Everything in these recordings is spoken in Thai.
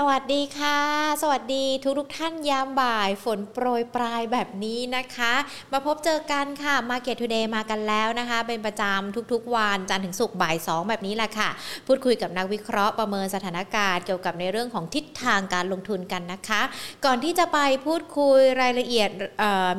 สวัสดีค่ะ สวัสดีทุกทุกท่านยามบ่ายฝนโปรยปลายแบบนี้นะคะ มาพบเจอกันค่ะ Market Today มากันแล้วนะคะ เป็นประจำทุกๆวันจันทร์ถึงศุกร์บ่าย 2 แบบนี้แหละค่ะ พูดคุยกับนักวิเคราะห์ประเมินสถานการณ์เกี่ยวกับในเรื่องของทิศทางการลงทุนกันนะคะ ก่อนที่จะไปพูดคุยรายละเอียด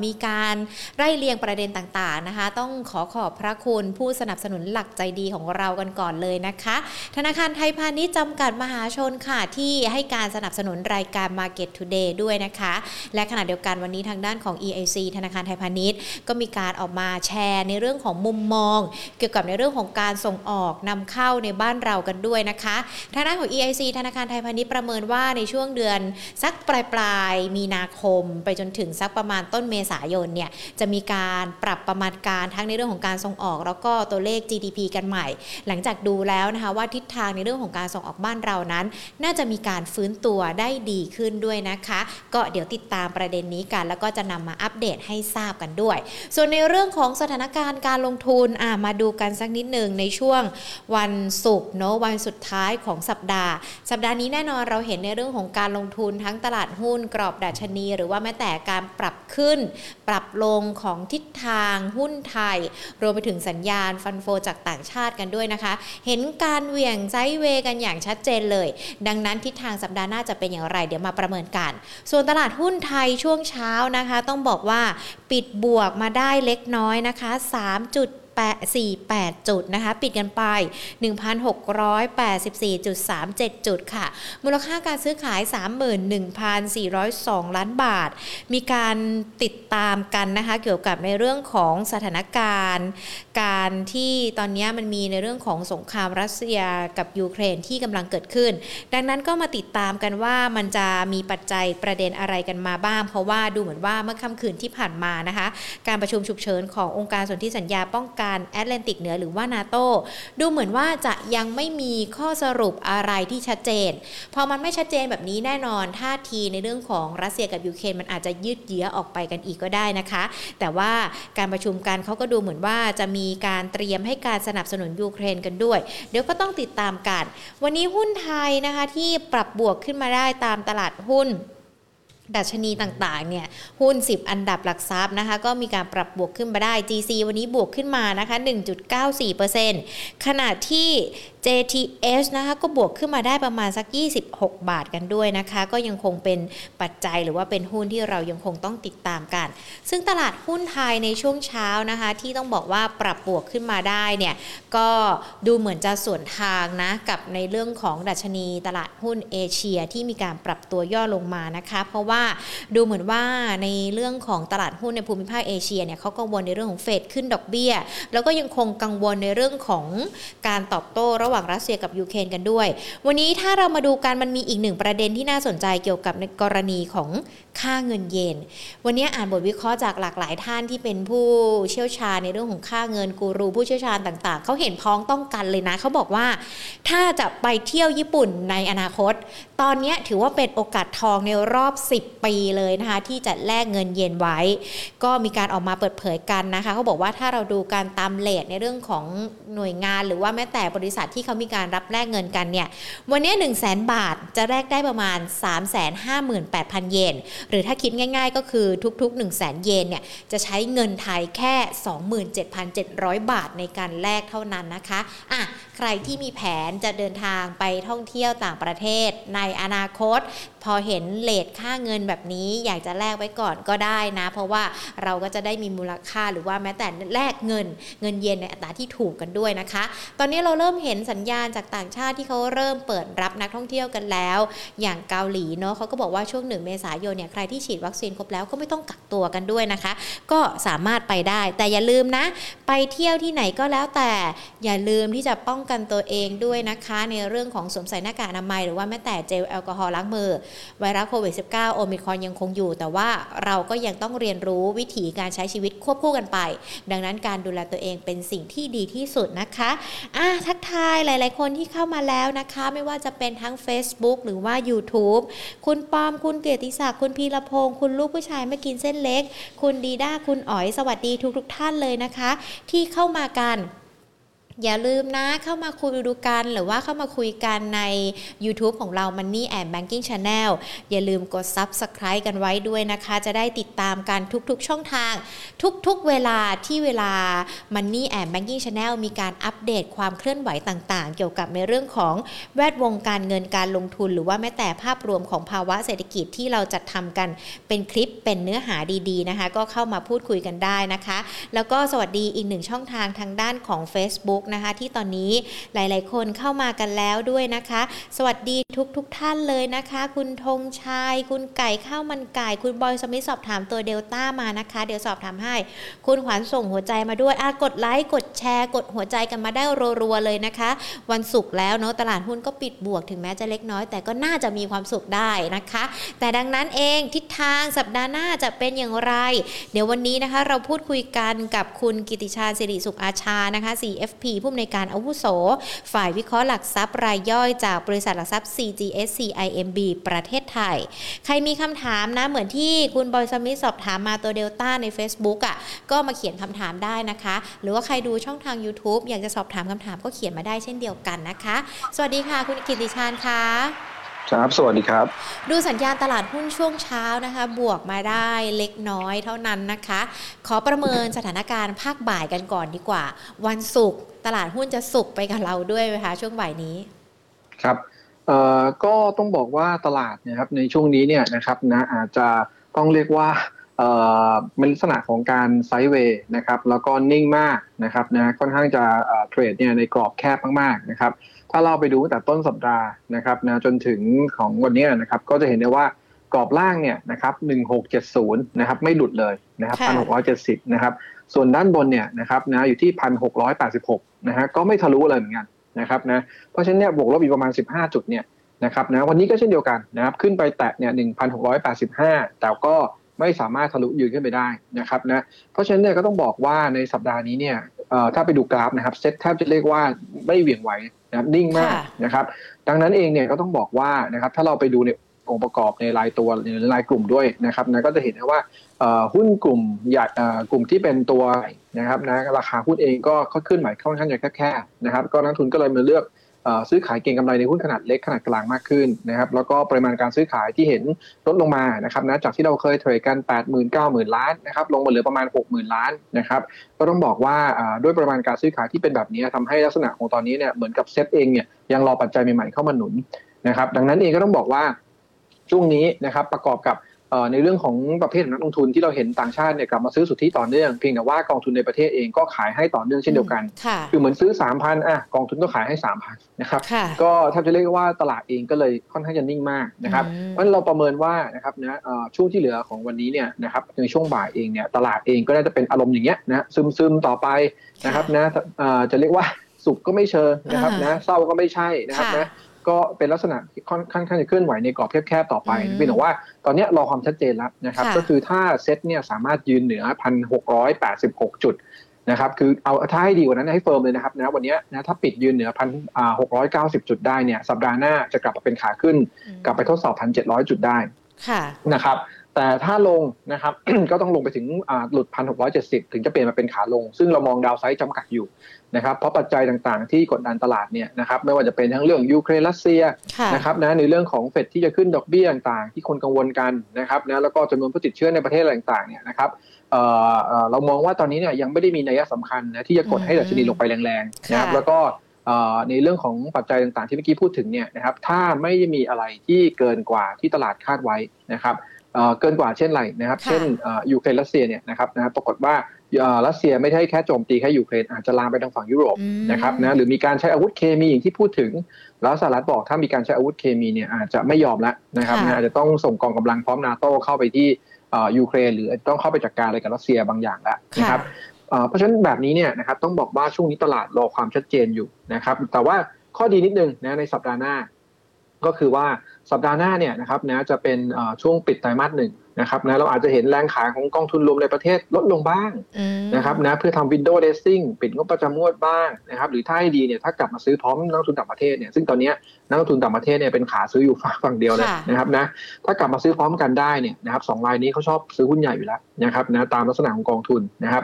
มีการไล่เรียงประเด็นต่างๆนะคะ ต้องขอขอบพระคุณผู้สนับสนุนหลักใจดีของเรากันก่อนเลยนะคะ ธนาคารไทยพาณิชย์จำกัดมหาชนค่ะที่ให้การสนับสนุนรายการ Market Today ด้วยนะคะ และขณะเดียวกันวันนี้ทางด้านของ EIC ธนาคารไทยพาณิชย์ ก็มีการออกมาแชร์ในเรื่องของมุมมอง เกี่ยวกับในเรื่องของการส่งออกนำเข้าในบ้านเรากันด้วยนะคะทางด้านของ EIC ธนาคารไทยพาณิชย์ประเมินว่าในช่วงเดือนสักปลายปลายมีนาคม ไปจนถึงสักประมาณต้นเมษายนเนี่ยจะมีการปรับประมาณการทั้งในเรื่องของการส่งออก แล้วก็ตัวเลข GDP กันใหม่ หลังจากดูแล้วนะคะว่าทิศทางในเรื่องของการส่งออกบ้านเรานั้น น่าจะมีการฟื้นตัวได้ดีขึ้นด้วยนะคะ ก็เดี๋ยวติดตามประเด็นนี้กัน แล้วก็จะนำมาอัปเดตให้ทราบกันด้วย ส่วนในเรื่องของสถานการณ์การลงทุนอ่ามาดูกันสักนิดหนึ่งในช่วงวันศุกร์เนาะวันสุดท้ายของสัปดาห์ สัปดาห์นี้แน่นอนเราเห็นในเรื่องของการลงทุนทั้งตลาดหุ้นกรอบดัชนี หรือว่าแม้แต่การปรับขึ้น ปรับลงของทิศทางหุ้นไทย รวมไปถึงสัญญาณฟันโฟจากต่างชาติกันด้วยนะคะ เห็นการเหวี่ยงไซเวกันอย่างชัดเจนเลย ดังนั้นทิศทางสัปดาห์หน้าจะเป็นอย่างไรเดี๋ยวมาประเมินกัน ส่วนตลาดหุ้นไทยช่วงเช้านะคะ ต้องบอกว่าปิดบวกมาได้เล็กน้อยนะคะ3จุด 48จุดนะคะ ปิดกันไป 1,684.37 จุดค่ะ มูลค่าการซื้อขาย 31,402 ล้านบาท มีการติดตามกันนะคะ เกี่ยวกับในเรื่องของสถานการณ์ การที่ตอนนี้มันมีในเรื่องของสงครามรัสเซียกับยูเครนที่กำลังเกิดขึ้น ดังนั้นก็มาติดตามกันว่ามันจะมีปัจจัยประเด็นอะไรกันมาบ้าง เพราะว่าดูเหมือนว่าเมื่อค่ำคืนที่ผ่านมานะคะ การประชุมฉุกเฉินขององค์การสนธิสัญญาป้องกันการแอตแลนติกเหนือหรือว่านาโตดูเหมือนว่าจะยังไม่มีข้อสรุปอะไรที่ชัดเจน พอมันไม่ชัดเจนแบบนี้แน่นอนท่าทีในเรื่องของรัสเซียกับยูเครนมันอาจจะยืดเยื้อออกไปกันอีกก็ได้นะคะ แต่ว่าการประชุมกันเขาก็ดูเหมือนว่าจะมีการเตรียมให้การสนับสนุนยูเครนกันด้วย เดี๋ยวก็ต้องติดตามกัน วันนี้หุ้นไทยนะคะที่ปรับบวกขึ้นมาได้ตามตลาดหุ้น ดัชนีต่างๆ เนี่ย หุ้น 10 อันดับหลักทรัพย์นะคะ ก็มีการปรับบวกขึ้นมาได้ GC วันนี้บวกขึ้นมานะคะ 1.94%ขณะที่ JTS นะคะก็บวกขึ้นมาได้ประมาณสัก 26 บาทกันด้วยนะคะ ก็ยังคงเป็นปัจจัยหรือว่าเป็นหุ้นที่เรายังคงต้องติดตามกัน ซึ่งตลาดหุ้นไทยในช่วงเช้านะคะ ที่ต้องบอกว่าปรับบวกขึ้นมาได้เนี่ยก็ดูเหมือนจะส่วนทางนะกับในเรื่องของดัชนีตลาดหุ้นเอเชียที่มีการปรับตัวย่อลงมานะคะ เพราะว่าดูเหมือนว่าในเรื่องของตลาดหุ้นในภูมิภาคเอเชียเนี่ยเขากังวลในเรื่องของเฟดขึ้นดอกเบี้ย แล้วก็ยังคงกังวลในเรื่องของการตอบโต้ระหว่างรัสเซียกับยูเครนกันด้วย วันนี้ถ้าเรามาดูกันมันมีอีกหนึ่งประเด็นที่น่าสนใจเกี่ยวกับในกรณีของค่าเงินเยน วันนี้อ่านบทวิเคราะห์จากหลากหลายท่านที่เป็นผู้เชี่ยวชาญในเรื่องของค่าเงินกูรูผู้เชี่ยวชาญต่างๆ เขาเห็นพ้องต้องกันเลยนะเขาบอกว่า ถ้าจะไปเที่ยวญี่ปุ่นในอนาคต ตอนนี้ถือว่าเป็นโอกาสทองในรอบ 10 ปีเลยนะคะที่จะแลกเงินเยนไว้ ก็มีการออกมาเปิดเผยกันนะคะเขาบอกว่าถ้าเราดูการตามเลทในเรื่องของหน่วยงาน หรือว่าแม้แต่บริษัทที่เขามีการรับแลกเงินกันเนี่ยวันนี้ 1 0 0 0 0แบาทจะแลกได้ประมาณ 358,000 เยน หรือถ้าคิดง่ายๆก็คือทุกๆ 1 0 0 0 0แสนเยนเนี่ยจะใช้เงินไทยแค่ 27,700 บาทในการแลกเท่านั้นนะคะอะใครที่มีแผนจะเดินทางไปท่องเที่ยวต่างประเทศในอนาคต อเห็นเลทค่าเงินแบบนี้ อยากจะแลกไว้ก่อนก็ได้นะ เพราะว่าเราก็จะได้มีมูลค่าหรือว่าแม้แต่แลกเงินเงินเยนในอัตราที่ถูกกันด้วยนะคะ ตอนนี้เราเริ่มเห็นสัญญาณจากต่างชาติที่เขาเริ่มเปิดรับนักท่องเที่ยวกันแล้ว อย่างเกาหลีเนาะเขาก็บอกว่าช่วงหนึ่งเมษายนเนี่ยใครที่ฉีดวัคซีนครบแล้วก็ไม่ต้องกักตัวกันด้วยนะคะ ก็สามารถไปได้แต่อย่าลืมนะ ไปเที่ยวที่ไหนก็แล้วแต่อย่าลืมที่จะป้องกันตัวเองด้วยนะคะ ในเรื่องของสวมใส่หน้ากากอนามัยหรือว่าแม้แต่เจลแอลกอฮอล์ล้างมือไวรัสโควิด -19 โอมิครอนยังคงอยู่ แต่ว่าเราก็ยังต้องเรียนรู้วิถีการใช้ชีวิตควบคู่กันไป ดังนั้นการดูแลตัวเองเป็นสิ่งที่ดีที่สุดนะคะอะทักทายหลาย ๆ คนที่เข้ามาแล้วนะคะ ไม่ว่าจะเป็นทั้ง Facebook หรือว่า YouTube คุณปอมคุณเกียรติศักดิ์คุณพีรพงศ์คุณลูกผู้ชายไม่กินเส้นเล็ก คุณดีด้าคุณอ๋อยสวัสดีทุกทุกท่านเลยนะคะ ที่เข้ามากัน อย่าลืมนะเข้ามาคุยดูกัน หรือว่าเข้ามาคุยกันใน YouTube ของเรา Money and Banking Channel อย่าลืมกด Subscribe กันไว้ด้วยนะคะ จะได้ติดตามกันทุกๆช่องทาง ทุกๆเวลาที่เวลา Money and Banking Channel มีการอัปเดตความเคลื่อนไหวต่างๆ เกี่ยวกับในเรื่องของแวดวงการเงินการลงทุน หรือว่าแม้แต่ภาพรวมของภาวะเศรษฐกิจที่เราจัดทำกันเป็นคลิปเป็นเนื้อหาดีๆนะคะ ก็เข้ามาพูดคุยกันได้นะคะ แล้วก็สวัสดีอีกหนึ่งช่องทางทางด้านของ Facebook นะคะที่ตอนนี้หลาย ๆ คนเข้ามากันแล้วด้วยนะคะ สวัสดีทุกทุกท่านเลยนะคะ คุณธงชัยคุณไก่ข้าวมันไก่คุณบอยสมิธสอบถามตัวเดลต้ามานะคะ เดี๋ยวสอบถามให้ คุณขวัญส่งหัวใจมาด้วยกดไลค์กดแชร์กดหัวใจกันมาได้รัวๆเลยนะคะ วันศุกร์แล้วเนาะตลาดหุ้นก็ปิดบวกถึงแม้จะเล็กน้อย แต่ก็น่าจะมีความสุขได้นะคะ แต่ดังนั้นเองทิศทางสัปดาห์หน้าจะเป็นอย่างไร เดี๋ยววันนี้นะคะ เราพูดคุยกันกับคุณกิติชาสิริสุขอาชานะคะ CFP ผู้อำนวยการอาวุโส ฝ่ายวิเคราะห์หลักทรัพย์รายย่อยจากบริษัทหลักทรัพย์ CGS CIMB ประเทศไทย ใครมีคำถามนะ เหมือนที่คุณบอยสมิธสอบถามมาตัวเดลต้าใน Facebook อะ่ะก็มาเขียนคำถามได้นะคะ หรือว่าใครดูช่องทาง YouTube อยากจะสอบถามคำถามก็เขียนมาได้เช่นเดียวกันนะคะ สวัสดีค่ะ คุณกิติชานค่ะ ครับ สวัสดีครับ ดูสัญญาณตลาดหุ้นช่วงเช้านะคะ บวกมาได้เล็กน้อยเท่านั้นนะคะ ขอประเมินสถานการณ์ภาคบ่ายกันก่อนดีกว่า วันศุกร์ตลาดหุ้นจะสุกไปกับเราด้วยไหมคะช่วงบ่ายนี้ ครับเอ่อก็ต้องบอกว่าตลาดนะครับในช่วงนี้เนี่ยนะครับนะอาจจะต้องเรียกว่าเอ่อเป็นลักษณะของการไซด์เวย์นะครับแล้วก็นิ่งมากนะครับนะค่อนข้างจะเทรดเนี่ยในกรอบแคบมากๆนะครับ ถ้าเราไปดูตั้งแต่ต้นสัปดาห์นะครับนะจนถึงของวันนี้นะครับ ก็จะเห็นได้ว่ากรอบล่างเนี่ยนะครับ1670นะครับไม่หลุดเลยนะครับ1670นะครับ ส่วนด้านบนเนี่ยนะครับนะอยู่ที่1686นะฮะก็ไม่ทะลุเลยเหมือนกันนะครับนะเพราะฉะนั้นเนี่ยบวกลบอีกประมาณ15จุดเนี่ยนะครับนะวันนี้ก็เช่นเดียวกันนะครับขึ้นไปแตะเนี่ย1,685แต่ก็ไม่สามารถทะลุยืนขึ้นไปได้นะครับนะเพราะฉะนั้นเนี่ยก็ต้องบอกว่าในสัปดาห์นี้เนี่ย ถ้าไปดูกราฟนะครับเซ็ตแทบจะเรียกว่าไม่เหวี่ยงไหวนะครับนิ่งมากนะครับ ดังนั้นเองเนี่ยก็ต้องบอกว่านะครับถ้าเราไปดูในองค์ประกอบในรายตัวหรือรายกลุ่มด้วยนะครับนะก็จะเห็นว่าหุ้นกลุ่มใหญ่กลุ่มที่เป็นตัวนะครับนะราคาหุ้นเองก็ขึ้นใหม่ค่อนข้างจะแค่นะครับ ก็นักทุนก็เลยมาเลือก ซื้อขายเก็งกำไรในหุ้นขนาดเล็กขนาดกลางมากขึ้นนะครับแล้วก็ปริมาณการซื้อขายที่เห็นลดลงมานะครับนะจากที่เราเคยเทรดกัน 8 0 0 0 0 9 0 0 0 ล้านนะครับลงมาเหลือประมาณ 60,000 ล้านนะครับก็ต้องบอกว่าด้วยปริมาณการซื้อขายที่เป็นแบบนี้ทำให้ลักษณะของตอนนี้เนี่ยเหมือนกับเซ็ตเองเนี่ยยังรอปัจจัยใหม่ๆเข้ามาหนุนนะครับดังนั้นเองก็ต้องบอกว่าช่วงนี้นะครับประกอบกับ ในเรื่องของประเภทนักลงทุนที่เราเห็นต่างชาติเนี่ยกลับมาซื้อสุทธิต่อเนื่องเพียงแต่ว่ากองทุนในประเทศเองก็ขายให้ต่อเนื่องเช่นเดียวกัน คือเหมือนซื้อ 3,000อะกองทุนก็ขายให้ 3,000นะครับก็แทบจะเรียกว่าตลาดเองก็เลยค่อนข้างจะนิ่งมากนะครับเพราะเราประเมินว่านะครับนะช่วงที่เหลือของวันนี้เนี่ยนะครับในช่วงบ่ายเองเนี่ยตลาดเองก็น่าจะเป็นอารมณ์อย่างเงี้ยนะซึมซึมต่อไปนะครับนะจะเรียกว่าสุขก็ไม่เชิงนะครับนะเศร้าก็ไม่ใช่นะครับนะ ก็เป็นลักษณะค่อนข้างจะเคลื่อนไหวในกรอบแคบๆต่อไปเพียงแต่ว่าตอนนี้รอความชัดเจนแล้วนะครับ ก็คือถ้าเซ็ตเนี่ยสามารถยืนเหนือพันหกร้อยแปดสิบหกจุดนะครับคือเอาถ้าให้ดีกว่านั้นให้เฟิร์มเลยนะครับนะวันนี้นะถ้าปิดยืนเหนือพันอ่าหกร้อยเก้าสิบจุดได้เนี่ยสัปดาห์หน้าจะกลับมาเป็นขาขึ้น กลับไปทดสอบพันเจ็ดร้อยจุดได้นะครับแต่ถ้าลงนะครับก็ต้องลงไปถึงหลุดพันหกร้อยเจ็ดสิบถึงจะเปลี่ยนมาเป็นขาลง ซึ่งเรามองดาวไซด์จำกัดอยู่ นะครับเพราะปัจจัยต่างๆ ที่กดดันตลาดเนี่ยนะครับไม่ว่าจะเป็นทั้งเรื่องยูเครนรัสเซียนะครับนะในเรื่องของเฟดที่จะขึ้นดอกเบี้ยต่างๆ ที่คนกังวลกันนะครับนะแล้วก็จำนวนผู้ติดเชื้อในประเทศต่างๆเนี่ยนะครับเรามองว่าตอนนี้เนี่ยยังไม่ได้มีนัยสำคัญนะที่จะกดให้ดัชนีลงไปแรงๆนะครับแล้วก็ในเรื่องของปัจจัยต่างๆ ที่เมื่อกี้พูดถึงเนี่ยนะครับถ้าไม่มีอะไรที่เกินกว่าที่ตลาดคาดไว้นะครับเกินกว่าเช่นไรนะครับ เช่นยูเครนรัสเซียเนี่ยนะครับนะปรากฏว่า รัสเซียไม่ใช่แค่โจมตีแค่ยูเครนอาจจะลามไปทางฝั่งยุโรปนะครับนะหรือมีการใช้อาวุธเคมีอย่างที่พูดถึง แล้วสหรัฐบอกถ้ามีการใช้อาวุธเคมีเนี่ยอาจจะไม่ยอมแล้วนะครับนะอาจจะต้องส่งกองกำลังพร้อมนาโต้เข้าไปที่ยูเครนหรือต้องเข้าไปจัดการอะไรกับรัสเซียบางอย่างแล้วนะครับเพราะฉะนั้นแบบนี้เนี่ยนะครับต้องบอกว่าช่วงนี้ตลาดรอความชัดเจนอยู่นะครับแต่ว่าข้อดีนิดนึงนะในสัปดาห์หน้า ก็คือว่า สัปดาห์หน้าเนี่ยนะครับนะจะเป็นช่วงปิดไตรมาสหนึ่งนะครับนะเราอาจจะเห็นแรงขายของกองทุนรวมในประเทศลดลงบ้างนะครับนะเพื่อทำวินโดว์เดซซิ่งปิดงบประจำงวดบ้างนะครับหรือถ้าให้ดีเนี่ยถ้ากลับมาซื้อพร้อมนักทุนต่างประเทศเนี่ยซึ่งตอนนี้นักทุนต่างประเทศเนี่ยเป็นขาซื้ออยู่ฝั่งเดียวเลยนะครับนะถ้ากลับมาซื้อพร้อมกันได้เนี่ยนะครับสองรายนี้เขาชอบซื้อหุ้นใหญ่อยู่แล้วนะครับนะตามลักษณะของกองทุนนะครับ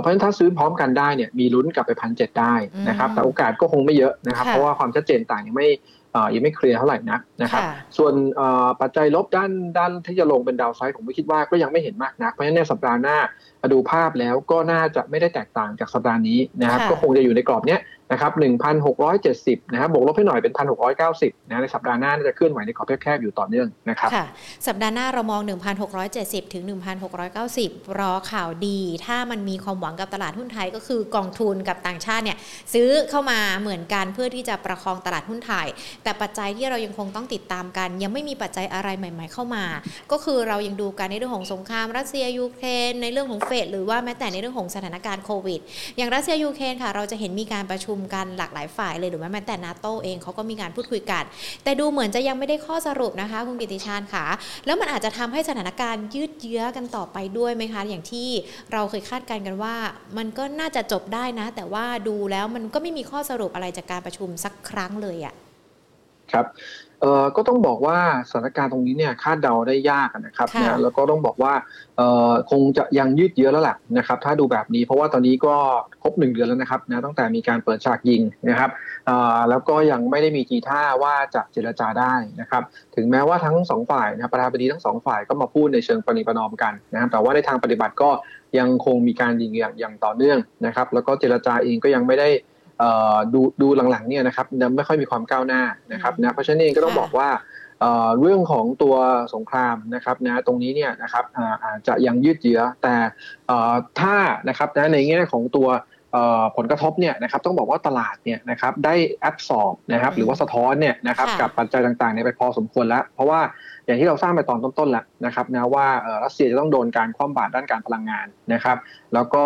เพราะฉะนั้นถ้าซื้อพร้อมกันได้เนี่ยมีลุ้นกลับไปพันเจ็ดได้นะครับแต่โอกาสก็คงไม่เยอะนะครับเพราะว่าความชัดเจนต่างยังไม่ ยังไม่เคลียร์เท่าไหร่นักนะครับ ส่วนปัจจัยลบด้านด้านที่จะลงเป็นดาวไซด์ผมไม่คิดว่าก็ยังไม่เห็นมากนัก เพราะฉะนั้นในสัปดาห์หน้าดูภาพแล้วก็น่าจะไม่ได้แตกต่างจากสัปดาห์นี้นะครับ ก็คงจะอยู่ในกรอบเนี้ย นะครับ1,670นะครับบวกลบให้หน่อยเป็น 1,690นะในสัปดาห์หน้าจะเคลื่อนไหวในกรอบแคบๆอยู่ต่อเนื่องนะครับค่ะสัปดาห์หน้าเรามอง 1,670 ถึง 1,690 รอข่าวดี ถ้ามันมีความหวังกับตลาดหุ้นไทยก็คือกองทุนกับต่างชาติเนี่ยซื้อเข้ามาเหมือนกันเพื่อที่จะประคองตลาดหุ้นไทย แต่ปัจจัยที่เรายังคงต้องติดตามกัน ยังไม่มีปัจจัยอะไรใหม่ ๆ เข้ามา ก็คือเรายังดูกันในเรื่องของสงครามรัสเซียยูเครนในเรื่องของเฟดหรือว่าแม้แต่ในเรื่องของสถานการณ์โควิด อย่างรัสเซียยูเครนค่ะเราจะเห็นมีการประชุมกันหลากหลายฝ่ายเลยหรือแม้แต่นาโตเองเขาก็มีการพูดคุยกัน แต่ดูเหมือนจะยังไม่ได้ข้อสรุปนะคะคุณกิติชาญค่ะ แล้วมันอาจจะทำให้สถานการณ์ยืดเยื้อกันต่อไปด้วยไหมคะ อย่างที่เราเคยคาดการณ์กันว่า มันก็น่าจะจบได้นะ แต่ว่าดูแล้วมันก็ไม่มีข้อสรุปอะไรจากการประชุมสักครั้งเลยอะ่ะครับ เอ่อก็ต้องบอกว่าสถานการณ์ตรงนี้เนี่ยคาดเดาได้ยากนะครับนะแล้วก็ต้องบอกว่าเอ่อคงจะยังยืดเยื้อแล้วแหละนะครับ ถ้าดูแบบนี้เพราะว่าตอนนี้ก็ครบหนึ่งเดือนแล้วนะครับนะตั้งแต่มีการเปิดฉากยิงนะครับเอ่อแล้วก็ยังไม่ได้มีทีท่าว่าจะเจรจาได้นะครับ ถึงแม้ว่าทั้งสองฝ่ายนะประธานาธิบดีทั้งสองฝ่ายก็มาพูดในเชิงปณิประนอมกันนะครับแต่ว่าในทางปฏิบัติก็ยังคงมีการยิงอย่างอย่างต่อเนื่องนะครับ แล้วก็เจรจาเองก็ยังไม่ได้ ดูดูหลังๆเนี่ยนะครับไม่ค่อยมีความก้าวหน้านะครับนะเพราะฉะนั้นเองก็ต้องบอกว่าเรื่องของตัวสงครามนะครับนะตรงนี้เนี่ยนะครับอาจจะยังยืดเยื้อแต่ถ้านะครับนะในแง่ของตัวผลกระทบเนี่ยนะครับต้องบอกว่าตลาดเนี่ยนะครับได้แอบสอบนะครับหรือว่าสะท้อนเนี่ยนะครับกับปัจจัยต่างๆเนี่ยไปพอสมควรแล้ว เพราะว่า อย่างที่เราสร้างไปตอนต้นๆแล้วนะครับนะว่ารัสเซียจะต้องโดนการคว่ำบาตรด้านการพลังงานนะครับ แล้วก็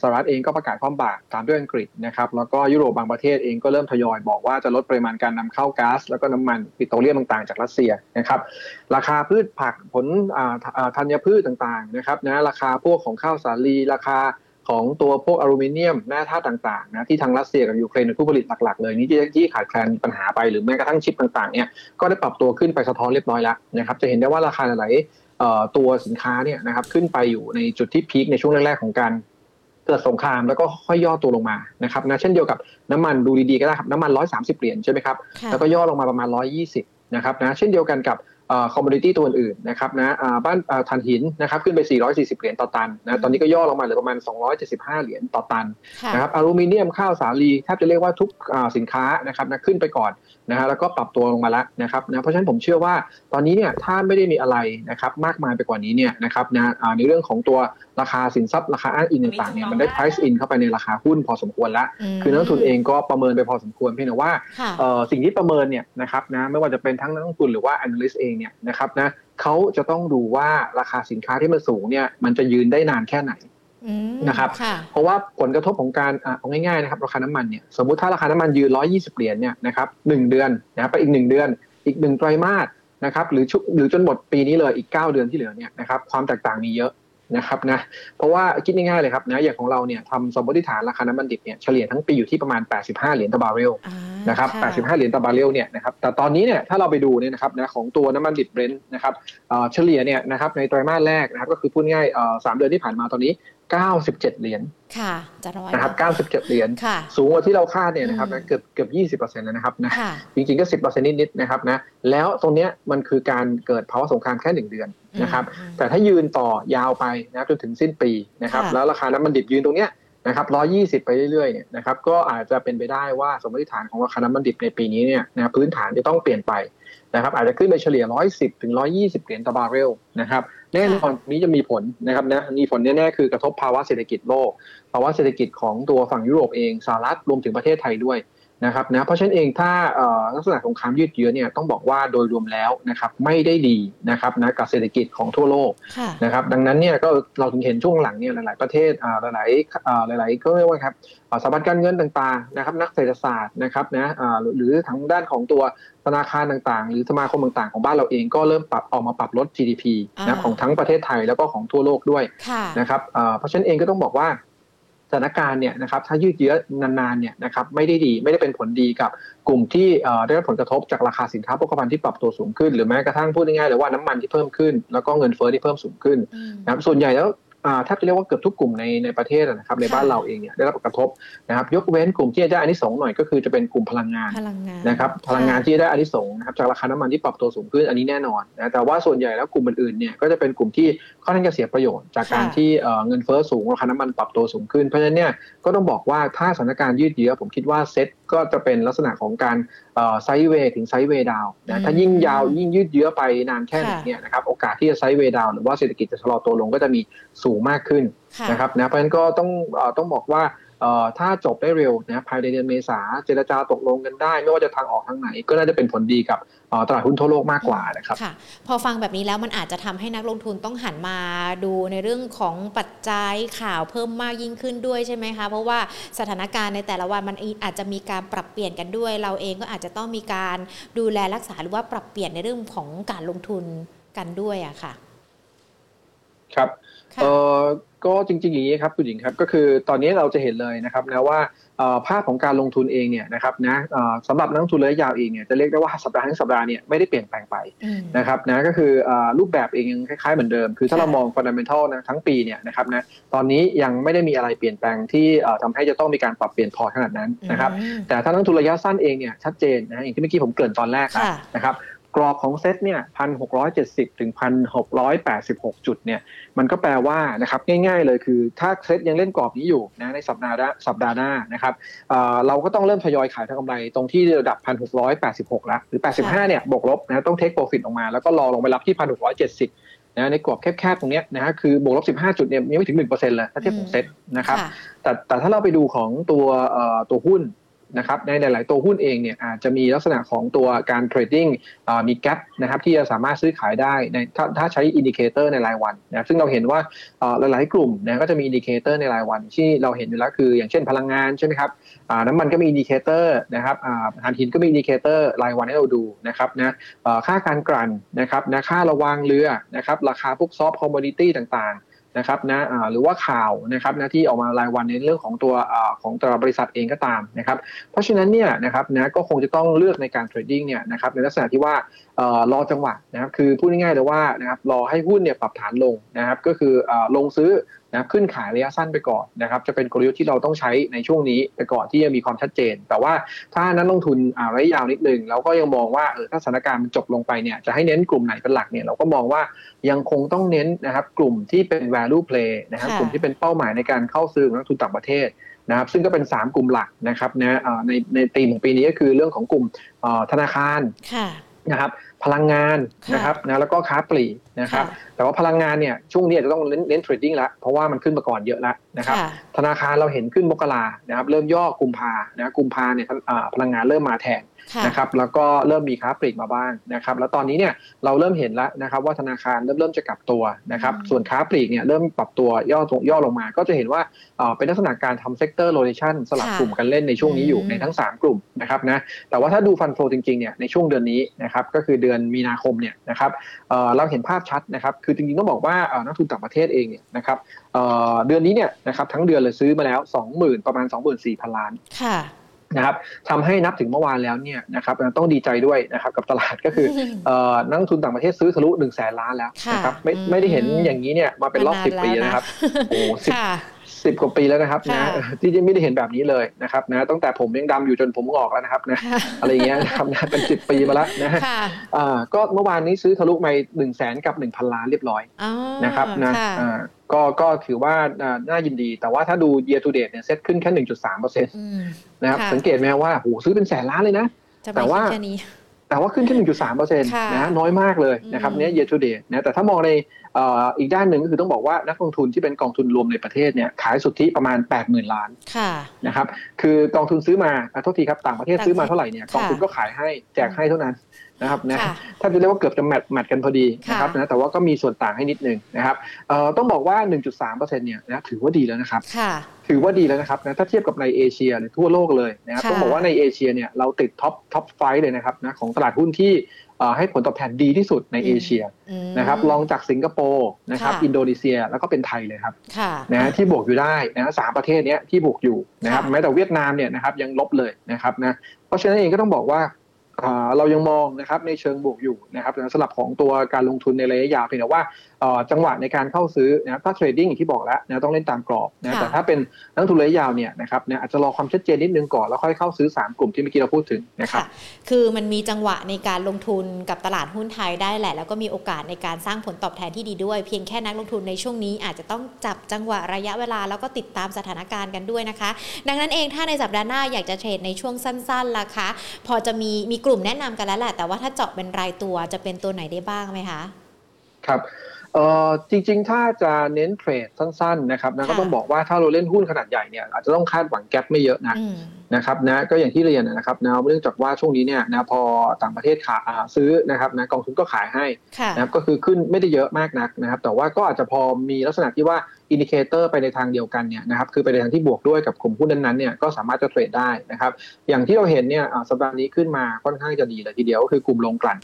สหรัฐเองก็ประกาศคว่ำบาตรตามด้วยอังกฤษนะครับแล้วก็ยุโรปบางประเทศเองก็เริ่มทยอยบอกว่าจะลดปริมาณการนำเข้าก๊าซแล้วก็น้ำมันปิโตรเลียมต่างๆจากรัสเซียนะครับ ราคาพืชผักผลธัญพืชต่างๆนะครับนะราคาพวกของข้าวสาลีราคา ของตัวพวกอลูมิเนียมแร่ธาตุต่างๆนะที่ทางรัสเซียกับยูเครนเป็นผู้ผลิตหลักๆเลยนี่ที่ขาดแคลนปัญหาไปหรือแม้กระทั่งชิปต่างๆเนี่ยก็ได้ปรับตัวขึ้นไปสะท้อนเรียบร้อยแล้วนะครับจะเห็นได้ว่าราคาหลายตัวสินค้าเนี่ยนะครับขึ้นไปอยู่ในจุดที่ peak ในช่วงแรกๆของการเกิดสงครามแล้วก็ค่อยย่อตัวลงมานะครับนะเช่นเดียวกับน้ำมันดูดีๆก็ได้ครับน้ำมัน 130 เหรียญใช่ไหมครับแล้วก็ย่อลงมาประมาณ 120นะครับนะเช่นเดียวกันกับ commodity ตัวอื่นนะครับนะบ้านถ่านหินนะครับขึ้นไป 440 เหรียญต่อตันนะตอนนี้ก็ย่อลงมาเหลือประมาณ 275 เหรียญต่อตันนะครับอลูมิเนียมข้าวสาลีแทบจะเรียกว่าทุกสินค้านะครับนะขึ้นไปก่อนนะฮะแล้วก็ปรับตัวลงมาแล้วนะครับนะเพราะฉะนั้นผมเชื่อว่าตอนนี้เนี่ยถ้าไม่ได้มีอะไรนะครับมากมายไปกว่านี้เนี่ยนะครับนะในเรื่องของตัว ราคาสินทรัพย์ราคาอ้างอิงต่างๆเนี่ยมันได้ price in เข้าไปในราคาหุ้นพอสมควรแล้ว คือนักทุนเองก็ประเมินไปพอสมควรเพียงแต่ว่าสิ่งที่ประเมินเนี่ยนะครับนะไม่ว่าจะเป็นทั้งนักลงทุนหรือว่า analyst เองเนี่ยนะครับนะเขาจะต้องดูว่าราคาสินค้าที่มันสูงเนี่ยมันจะยืนได้นานแค่ไหนนะครับ เพราะว่าผลกระทบของการเอาง่ายๆนะครับราคาน้ำมันเนี่ยสมมุติถ้าราคาน้ำมันยืน 120 เหรียญเนี่ยนะครับหเดือนนะไปอีก 1 เดือน อีก 1 ไตรมาสนะครับหรือหรือจนหมดปีนี้เลยอีก 9 เดือนที่เหลือเนี่ยนะครับความแตกต่างมีเยอะ นะครับนะเพราะว่าคิดง่ายๆเลยครับนะอย่างของเราเนี่ยทำสมมติฐานราคาน้ำมันดิบเนี่ยเฉลี่ยทั้งปีอยู่ที่ประมาณ 85 เหรียญต่อบาร์เรลนะครับ85 เหรียญต่อบาร์เรลเนี่ยนะครับแต่ตอนนี้เนี่ยถ้าเราไปดูเนี่ยนะครับนะของตัวน้ำมันดิบเบรนท์นะครับเฉลี่ยเนี่ยนะครับในไตรมาสแรกนะครับก็คือพูดง่ายสามเดือนที่ผ่านมาตอนนี้ 97 เหรียญค่ะจะร้อยนะครับ 97 เหรียญสูงกว่าที่เราคาดเนี่ยนะครับเกือบเกือบ 20%แล้วนะครับนะจริงๆ ก็ 10%นิดๆนะครับนะแล้วตรงเนี้ยมันคือการเกิดภาวะสงครามแค่ 1 เดือนนะครับแต่ถ้ายืนต่อยาวไปนะจนถึงสิ้นปีนะครับแล้วราคาน้ำมันดิบยืนตรงเนี้ย นะครับ120 ไปเรื่อยๆเนี่ยนะครับก็อาจจะเป็นไปได้ว่าสมมติฐานของราคาน้ำมันดิบในปีนี้เนี่ยนะพื้นฐานจะต้องเปลี่ยนไปนะครับอาจจะขึ้นไปเฉลี่ย 110 ถึง 120 เหรียญต่อบาร์เรลนะครับแน่นอนนี้จะมีผลนะครับนะมีผลแน่ๆคือกระทบภาวะเศรษฐกิจโลก ภาวะเศรษฐกิจของตัวฝั่งยุโรปเองสหรัฐรวมถึงประเทศไทยด้วย นะครับนะเพราะฉะนั้นเองถ้าลักษณะสงครามยืดเยื้อเนี่ยต้องบอกว่าโดยรวมแล้วนะครับไม่ได้ดีนะครับนะกับเศรษฐกิจของทั่วโลกนะครับดังนั้นเนี่ยก็เราถึงเห็นช่วงหลังเนี่ยหลาย ๆประเทศหลายๆหลาย ๆ ก็เรียกว่าครับสถาบันการเงินต่างๆนะครับนักเศรษฐศาสตร์นะครับนะหรือทางด้านของตัวธนาคารต่างๆ หรือสมาคมต่างๆ ของบ้านเราเองก็เริ่มปรับออกมาปรับลด GDP นะของทั้งประเทศไทยแล้วก็ของทั่วโลกด้วยนะครับเพราะฉะนั้นเองก็ต้องบอกว่าส ถานการณ์เนี่ยนะครับถ้ายืดเยื้อนานๆเนี่ยนะครับไม่ได้ดีไม่ได้เป็นผลดีกับกลุ่มที่ได้รับผลกระทบจากราคาสินค้าโภคภัณฑ์ที่ปรับตัวสูงขึ้น หรือแม้กระทั่งพูดง่ายๆเลยว่าน้ำมันที่เพิ่มขึ้น แล้วก็เงินเฟ้อที่เพิ่มสูงขึ้นนะครับส่วนใหญ่แล้ว ถ้าจะเรียกว่าเกือบทุกกลุ่มในในประเทศนะครับในบ้านเราเองเนี่ยได้รับกระทบนะครับยกเว้นกลุ่มที่ได้อันที่สองหน่อยก็คือจะเป็นกลุ่มพลังงานนะครับพลังงานที่ได้อันที่สองนะครับจากราคาน้ำมันที่ปรับตัวสูงขึ้นอันนี้แน่นอนนะแต่ว่าส่วนใหญ่แล้วกลุ่มอื่นๆเนี่ยก็จะเป็นกลุ่มที่ค่อนข้างจะเสียประโยชน์ จากการที่เงินเฟ้อสูงราคาน้ำมันปรับตัวสูงขึ้นเพราะฉะนั้นเนี่ยก็ต้องบอกว่าถ้าสถานการณ์ยืดเยื้อผมคิดว่าเซ็ตก็จะเป็นลักษณะของการไซด์เวย์ถึงไซด์เวย์ดาวนะถ้ายิ่งยาวยิ่งยืดเยื้อไปนานแค่ไหนเนี่ยนะครับโอกาสที่จะไซด์เวย์ดาวหรือว่าเศรษฐกิจจะชะลอตัวลงก็จะมีสูงมากขึ้นนะครับนะเพราะฉะนั้นก็ต้องต้องบอกว่า ถ้าจบได้เร็วนะภายในเดือนเมษาเจรจาตกลงกันได้ ไม่ว่าจะทางออกทางไหน ก็น่าจะเป็นผลดีกับตลาดหุ้นทั่วโลกมากกว่านะครับค่ะพอฟังแบบนี้แล้วมันอาจจะทำให้นักลงทุนต้องหันมาดูในเรื่องของปัจจัยข่าวเพิ่มมากยิ่งขึ้นด้วยใช่ไหมคะ เพราะว่าสถานการณ์ในแต่ละวันมันอาจจะมีการปรับเปลี่ยนกันด้วย เราเองก็อาจจะต้องมีการดูแลรักษาหรือว่าปรับเปลี่ยนในเรื่องของการลงทุนกันด้วยอะค่ะ ครับเออ ก็จริงๆอย่างนี้ครับคุณหญิงครับก็คือตอนนี้เราจะเห็นเลยนะครับนะว่าภาพของการลงทุนเองเนี่ยนะครับนะสำหรับนักลงทุนระยะยาวเองเนี่ยจะเรียกได้ว่าสัปดาห์ทั้งสัปดาห์เนี่ยไม่ได้เปลี่ยนแปลงไปนะครับนะก็คือรูปแบบเองยังคล้ายๆเหมือนเดิม คือถ้าเรามองฟันดัมเบลทัลนะทั้งปีเนี่ยนะครับนะตอนนี้ยังไม่ได้มีอะไรเปลี่ยนแปลงที่ทำให้จะต้องมีการปรับเปลี่ยนพอขนาดนั้นนะครับแต่ถ้านักลงทุนระยะสั้นเองเนี่ยชัดเจนนะอย่างที่เมื่อกี้ผมเกริ่นตอนแรกนะครับ กรอบของเซตเนี่ยพันหกร้อยเจ็ดสิบถึงพันหกร้อยแปดสิบหกจุดเนี่ยมันก็แปลว่านะครับง่ายๆเลยคือ ถ้าเซตยังเล่นกรอบนี้อยู่นะในสัปดาห์สัปดาห์หน้านะครับเราก็ต้องเริ่มทยอยขายทางกำไรตรงที่ระดับพันหกร้อยแปดสิบหกแล้วหรือแปดสิบห้าเนี่ยบวกลบนะต้องเทคโปรฟิตออกมาแล้วก็รอลงไปรับที่พันหกร้อยเจ็ดสิบนะในกรอบแคบๆตรงนี้นะฮะคือบวกลบสิบห้าจุดเนี่ยยังไม่ถึงหนึ่งเปอร์เซ็นต์เลยถ้าเทียบของเซ็ตนะครับแต่แต่ถ้าเราไปดูของตัวตัวหุ้น นะครับในหลาย ๆ ตัวหุ้นเองเนี่ยอาจจะมีลักษณะของตัวการ trading มี gap นะครับที่จะสามารถซื้อขายได้ในถ้าถ้าใช้ indicator ในรายวันนะซึ่งเราเห็นว่าหลาย ๆ กลุ่มนะก็จะมี indicator ในรายวัน ที่เราเห็นอยู่แล้วคือ อย่างเช่นพลังงานใช่ไหมครับน้ำมันก็มี indicator นะครับถ่านหินก็มี indicator รายวันให้เราดูนะครับนะค่าการกลั่นนะครับนะค่าระวางเรือนะครับราคาพวก soft commodity ต่าง ๆ นะครับนะหรือว่าข่าวนะครับนะที่ออกมารายวันในเรื่องของตัวของแต่ละบริษัทเองก็ตามนะครับเพราะฉะนั้นเนี่ยนะครับนะก็คงจะต้องเลือกในการ trading เนี่ยนะครับในลักษณะที่ว่ารอจังหวะนะครับคือพูดง่ายๆเลยว่านะครับรอให้หุ้นเนี่ยปรับฐานลงนะครับก็คือลงซื้อ นะขึ้นขายระยะสั้นไปก่อนนะครับจะเป็นกลยุทธ์ที่เราต้องใช้ในช่วงนี้ไปก่อนที่จะมีความชัดเจน แต่ว่าถ้าเน้นลงทุนระยะยาวนิดนึงเราก็ยังมองว่าเออถ้าสถานการณ์มันจบลงไปเนี่ยจะให้เน้นกลุ่มไหนเป็นหลักเนี่ยเราก็มองว่ายังคงต้องเน้นนะครับกลุ่มที่เป็น value play นะครับกลุ่มที่เป็นเป้าหมายในการเข้าซื้อนักทุนต่างประเทศนะครับซึ่งก็เป็น 3 กลุ่มหลักนะครับนะในในตีมของปีนี้ก็คือเรื่องของกลุ่มธนาคารนะครับ พลังงานนะครับนะแล้วก็ค้าปลีกนะครับแต่ว่าพลังงานเนี่ยช่วงนี้จะต้องเน้นเน้นเทรดดิ้งแล้วเพราะว่ามันขึ้นมาก่อนเยอะแล้วนะครับธนาคารเราเห็นขึ้นมกรานะครับเริ่มย่อกุมภานะกุมภาเนี่ยพลังงานเริ่มมาแทน นะครับแล้วก็เริ่มมีค้าปลีกมาบ้างนะครับแล้วตอนนี้เนี่ยเราเริ่มเห็นแล้วนะครับว่าธนาคารเริ่มเริ่มจะกลับตัวนะครับส่วนค้าปลีกเนี่ยเริ่มปรับตัวย่อย่อลงมา ก็จะเห็นว่าเป็นลักษณะการทำเซกเตอร์โรเ t ชันสลับกลุ่มกันเล่นในช่วงนี้อยู่ในทั้ง 3 กลุ่มนะครับนะแต่ว่าถ้าดู fund flow จริงๆเนี่ยในช่วงเดือนนี้นะครับก็คือเดือนมีนาคมเนี่ยนะครับเราเห็นภาพชัดนะครับคือจริงๆต้องบอกว่านักลงทุนต่างประเทศเองเนี่ยนะครับเดือนนี้เนี่ยนะครับทั้งเดือนเลยซื้อมาแล้ว 20,000 ประมาณ 24,000พันล้าน นะครับทำให้นับถึงเมื่อวานแล้วเนี่ยนะครับต้องดีใจด้วยนะครับกับตลาดก็คือนักทุนต่างประเทศซื้อทะลุหนึ่งแสนล้านแล้วนะครับไม่ไม่ได้เห็นอย่างนี้เนี่ยมาเป็นรอบสิบปีนะครับโอ้สิบสิบกว่าปีแล้วนะครับนะที่จะไม่ได้เห็นแบบนี้เลยนะครับนะตั้งแต่ผมยังดำอยู่จนผมงอกแล้วนะครับนะอะไรเงี้ยนะครับนะเป็นสิบปีมาแล้วนะอ่าก็เมื่อวานนี้ซื้อทะลุไปหนึ่งแสนกับหนึ่งพันล้านเรียบร้อยนะครับนะอ่า ก็ก็ถือว่าน่ายินดี แต่ว่าถ้าดู year to date เนี่ยเซ็ตขึ้นแค่หนึ่งจุดสามเปอร์เซ็นต์นะครับสังเกตไหมว่าโหซื้อเป็นแสนล้านเลยนะ แต่ว่าแต่ว่าขึ้นแค่ 1.3เปอร์เซ็นต์นะน้อยมากเลยนะครับเนี้ย year to date นะแต่ถ้ามองในอีกด้านหนึ่งก็คือต้องบอกว่านักลงทุนที่เป็นกองทุนรวมในประเทศเนี่ยขายสุทธิประมาณ 80,000 ล้านนะครับคือกองทุนซื้อมาโทษทีครับต่างประเทศซื้อมาเท่าไหร่เนี่ยกองทุนก็ขายให้แจกให้เท่านั้น นะครับนะถ้าจะเรียกว่าเกือบจะแมทแมทกันพอดีนะครับนะแต่ว่าก็มีส่วนต่างให้นิดนึงนะครับต้องบอกว่า 1.3%เนี่ยนะถือว่าดีแล้วนะครับถือว่าดีแล้วนะครับนะถ้าเทียบกับในเอเชียในทั่วโลกเลยนะครับต้องบอกว่าในเอเชียเนี่ยเราติด top top five เลยนะครับนะของตลาดหุ้นที่ให้ผลตอบแทนดีที่สุดในเอเชียนะครับรองจากสิงคโปร์นะครับอินโดนีเซียแล้วก็เป็นไทยเลยครับนะที่บวกอยู่ได้นะสามประเทศนี้ที่บวกอยู่นะครับแม้แต่เวียดนามเนี่ยนะครับยังลบเลยนะครับนะเพราะฉะนั้นเองก็ต้องบอกว่า เรายังมองนะครับในเชิงบวกอยู่นะครับสำหรับของตัวการลงทุนในระยะยาวเพียงแต่ว่า จังหวะในการเข้าซื้อนะถ้าเทรดดิ้งอย่างที่บอกแล้วนะต้องเล่นตามกรอบนะแต่ถ้าเป็นนักทุนระยะยาวเนี่ยนะครับเนี่ยอาจจะรอความชัดเจนนิดนึงก่อนแล้วค่อยเข้าซื้อ 3 กลุ่มที่เมื่อกี้เราพูดถึงนะครับคือมันมีจังหวะในการลงทุนกับตลาดหุ้นไทยได้แหละ แล้วก็มีโอกาสในการสร้างผลตอบแทนที่ดีด้วย เพียงแค่นักลงทุนในช่วงนี้อาจจะต้องจับจังหวะระยะเวลาแล้วก็ติดตามสถานการณ์กันด้วยนะคะ ดังนั้นเองถ้าในสัปดาห์หน้าอยากจะเทรดในช่วงสั้นๆล่ะคะพอจะมีมีกลุ่มแนะนำกันแล้วแหละแต่ว่าถ้าเจาะเป็นรายตัวจะเป็นตัวไหนได้บ้างไหมคะครับ เออจริงๆ ถ้าจะเน้น trade สั้นๆนะครับนะก็ต้องบอกว่าถ้าเราเล่นหุ้นขนาดใหญ่เนี่ยอาจจะต้องคาดหวัง gap ไม่เยอะนะนะครับนะก็อย่างที่เรียนนะครับนะเนื่องจากว่าช่วงนี้เนี่ยนะพอต่างประเทศขาซื้อนะครับนะกองทุนก็ขายให้นะครับก็คือขึ้นไม่ได้เยอะมากนักนะครับ แต่ว่าก็อาจจะพอมีลักษณะที่ว่า indicator ไปในทางเดียวกันเนี่ยนะครับคือไปในทางที่บวกด้วยกับกลุ่มหุ้นนั้นๆเนี่ยก็สามารถจะ trade ได้นะครับอย่างที่เราเห็นเนี่ยสัปดาห์นี้ขึ้นมาค่อนข้างจะดีเลยทีเดียวก็คือกลุ่มโรงกลั่น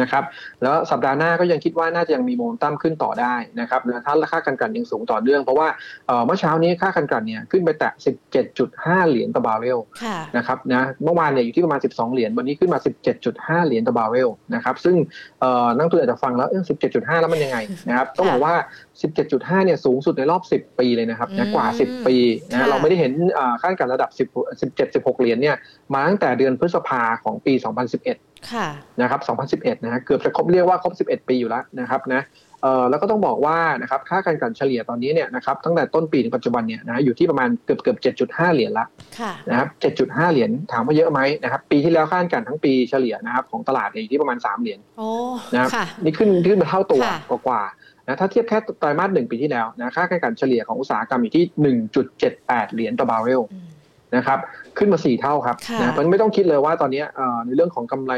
นะครับแล้วสัปดาห์หน้าก็ยังคิดว่าน่าจะยังมีโมเมนตัมขึ้นต่อได้นะครับนะถ้าค่าการกลั่นยังสูงต่อเนื่องเพราะว่าเมื่อเช้านี้ค่าการกลั่นเนี่ยขึ้นไปแตะ 17.5 เหรียญต่อบาร์เรลนะครับนะเมื่อวานเนี่ยอยู่ที่ประมาณ 12 เหรียญวันนี้ขึ้นมา 17.5 เหรียญต่อบาร์เรลนะครับซึ่งนักลงทุนอาจจะฟังแล้วเออ17.5 แล้วมันยังไงนะครับต้องบอกว่า 17.5 เนี่ยสูงสุดในรอบ 10 ปีเลยนะครับนะกว่า 10 ปีนะเราไม่ได้เห็นค่าการกลั่นระดับ 10 17 16 เหรียญเนี่ยมาตั้งแต่เดือนพฤษภาของปี 2011นะครับ 2011 นะฮะเกือบจะครบเรียกว่าครบ 11 ปีอยู่แล้วนะครับนะเอ่อแล้วก็ต้องบอกว่านะครับค่าการกันเฉลี่ยตอนนี้เนี่ยนะครับตั้งแต่ต้นปีถึงปัจจุบันเนี่ยนะอยู่ที่ประมาณเกือบเกือบเจ็ดจุดห้าเหรียญละนะครับเจ็ดจุดห้าเหรียญถามว่าเยอะไหมนะครับปีที่แล้วค่าการทั้งปีเฉลี่ยนะครับของตลาดอยู่ที่ประมาณสามเหรียญนะครับนี่ขึ้นขึ้นมาเท่าตัวกว่า นะถ้าเทียบแค่ไตรมาสหนึ่งปีที่แล้วนะค่าการกันเฉลี่ยของอุตสาหกรรมอยู่ที่หนึ่งจุดเจ็ดแปดเหรียญต่อบาร์เรลนะครับขึ้นมาสี่เท่าครับนะมันไม่ต้องคิดเลยว่าตอนนี้ในเรื่องของกำไร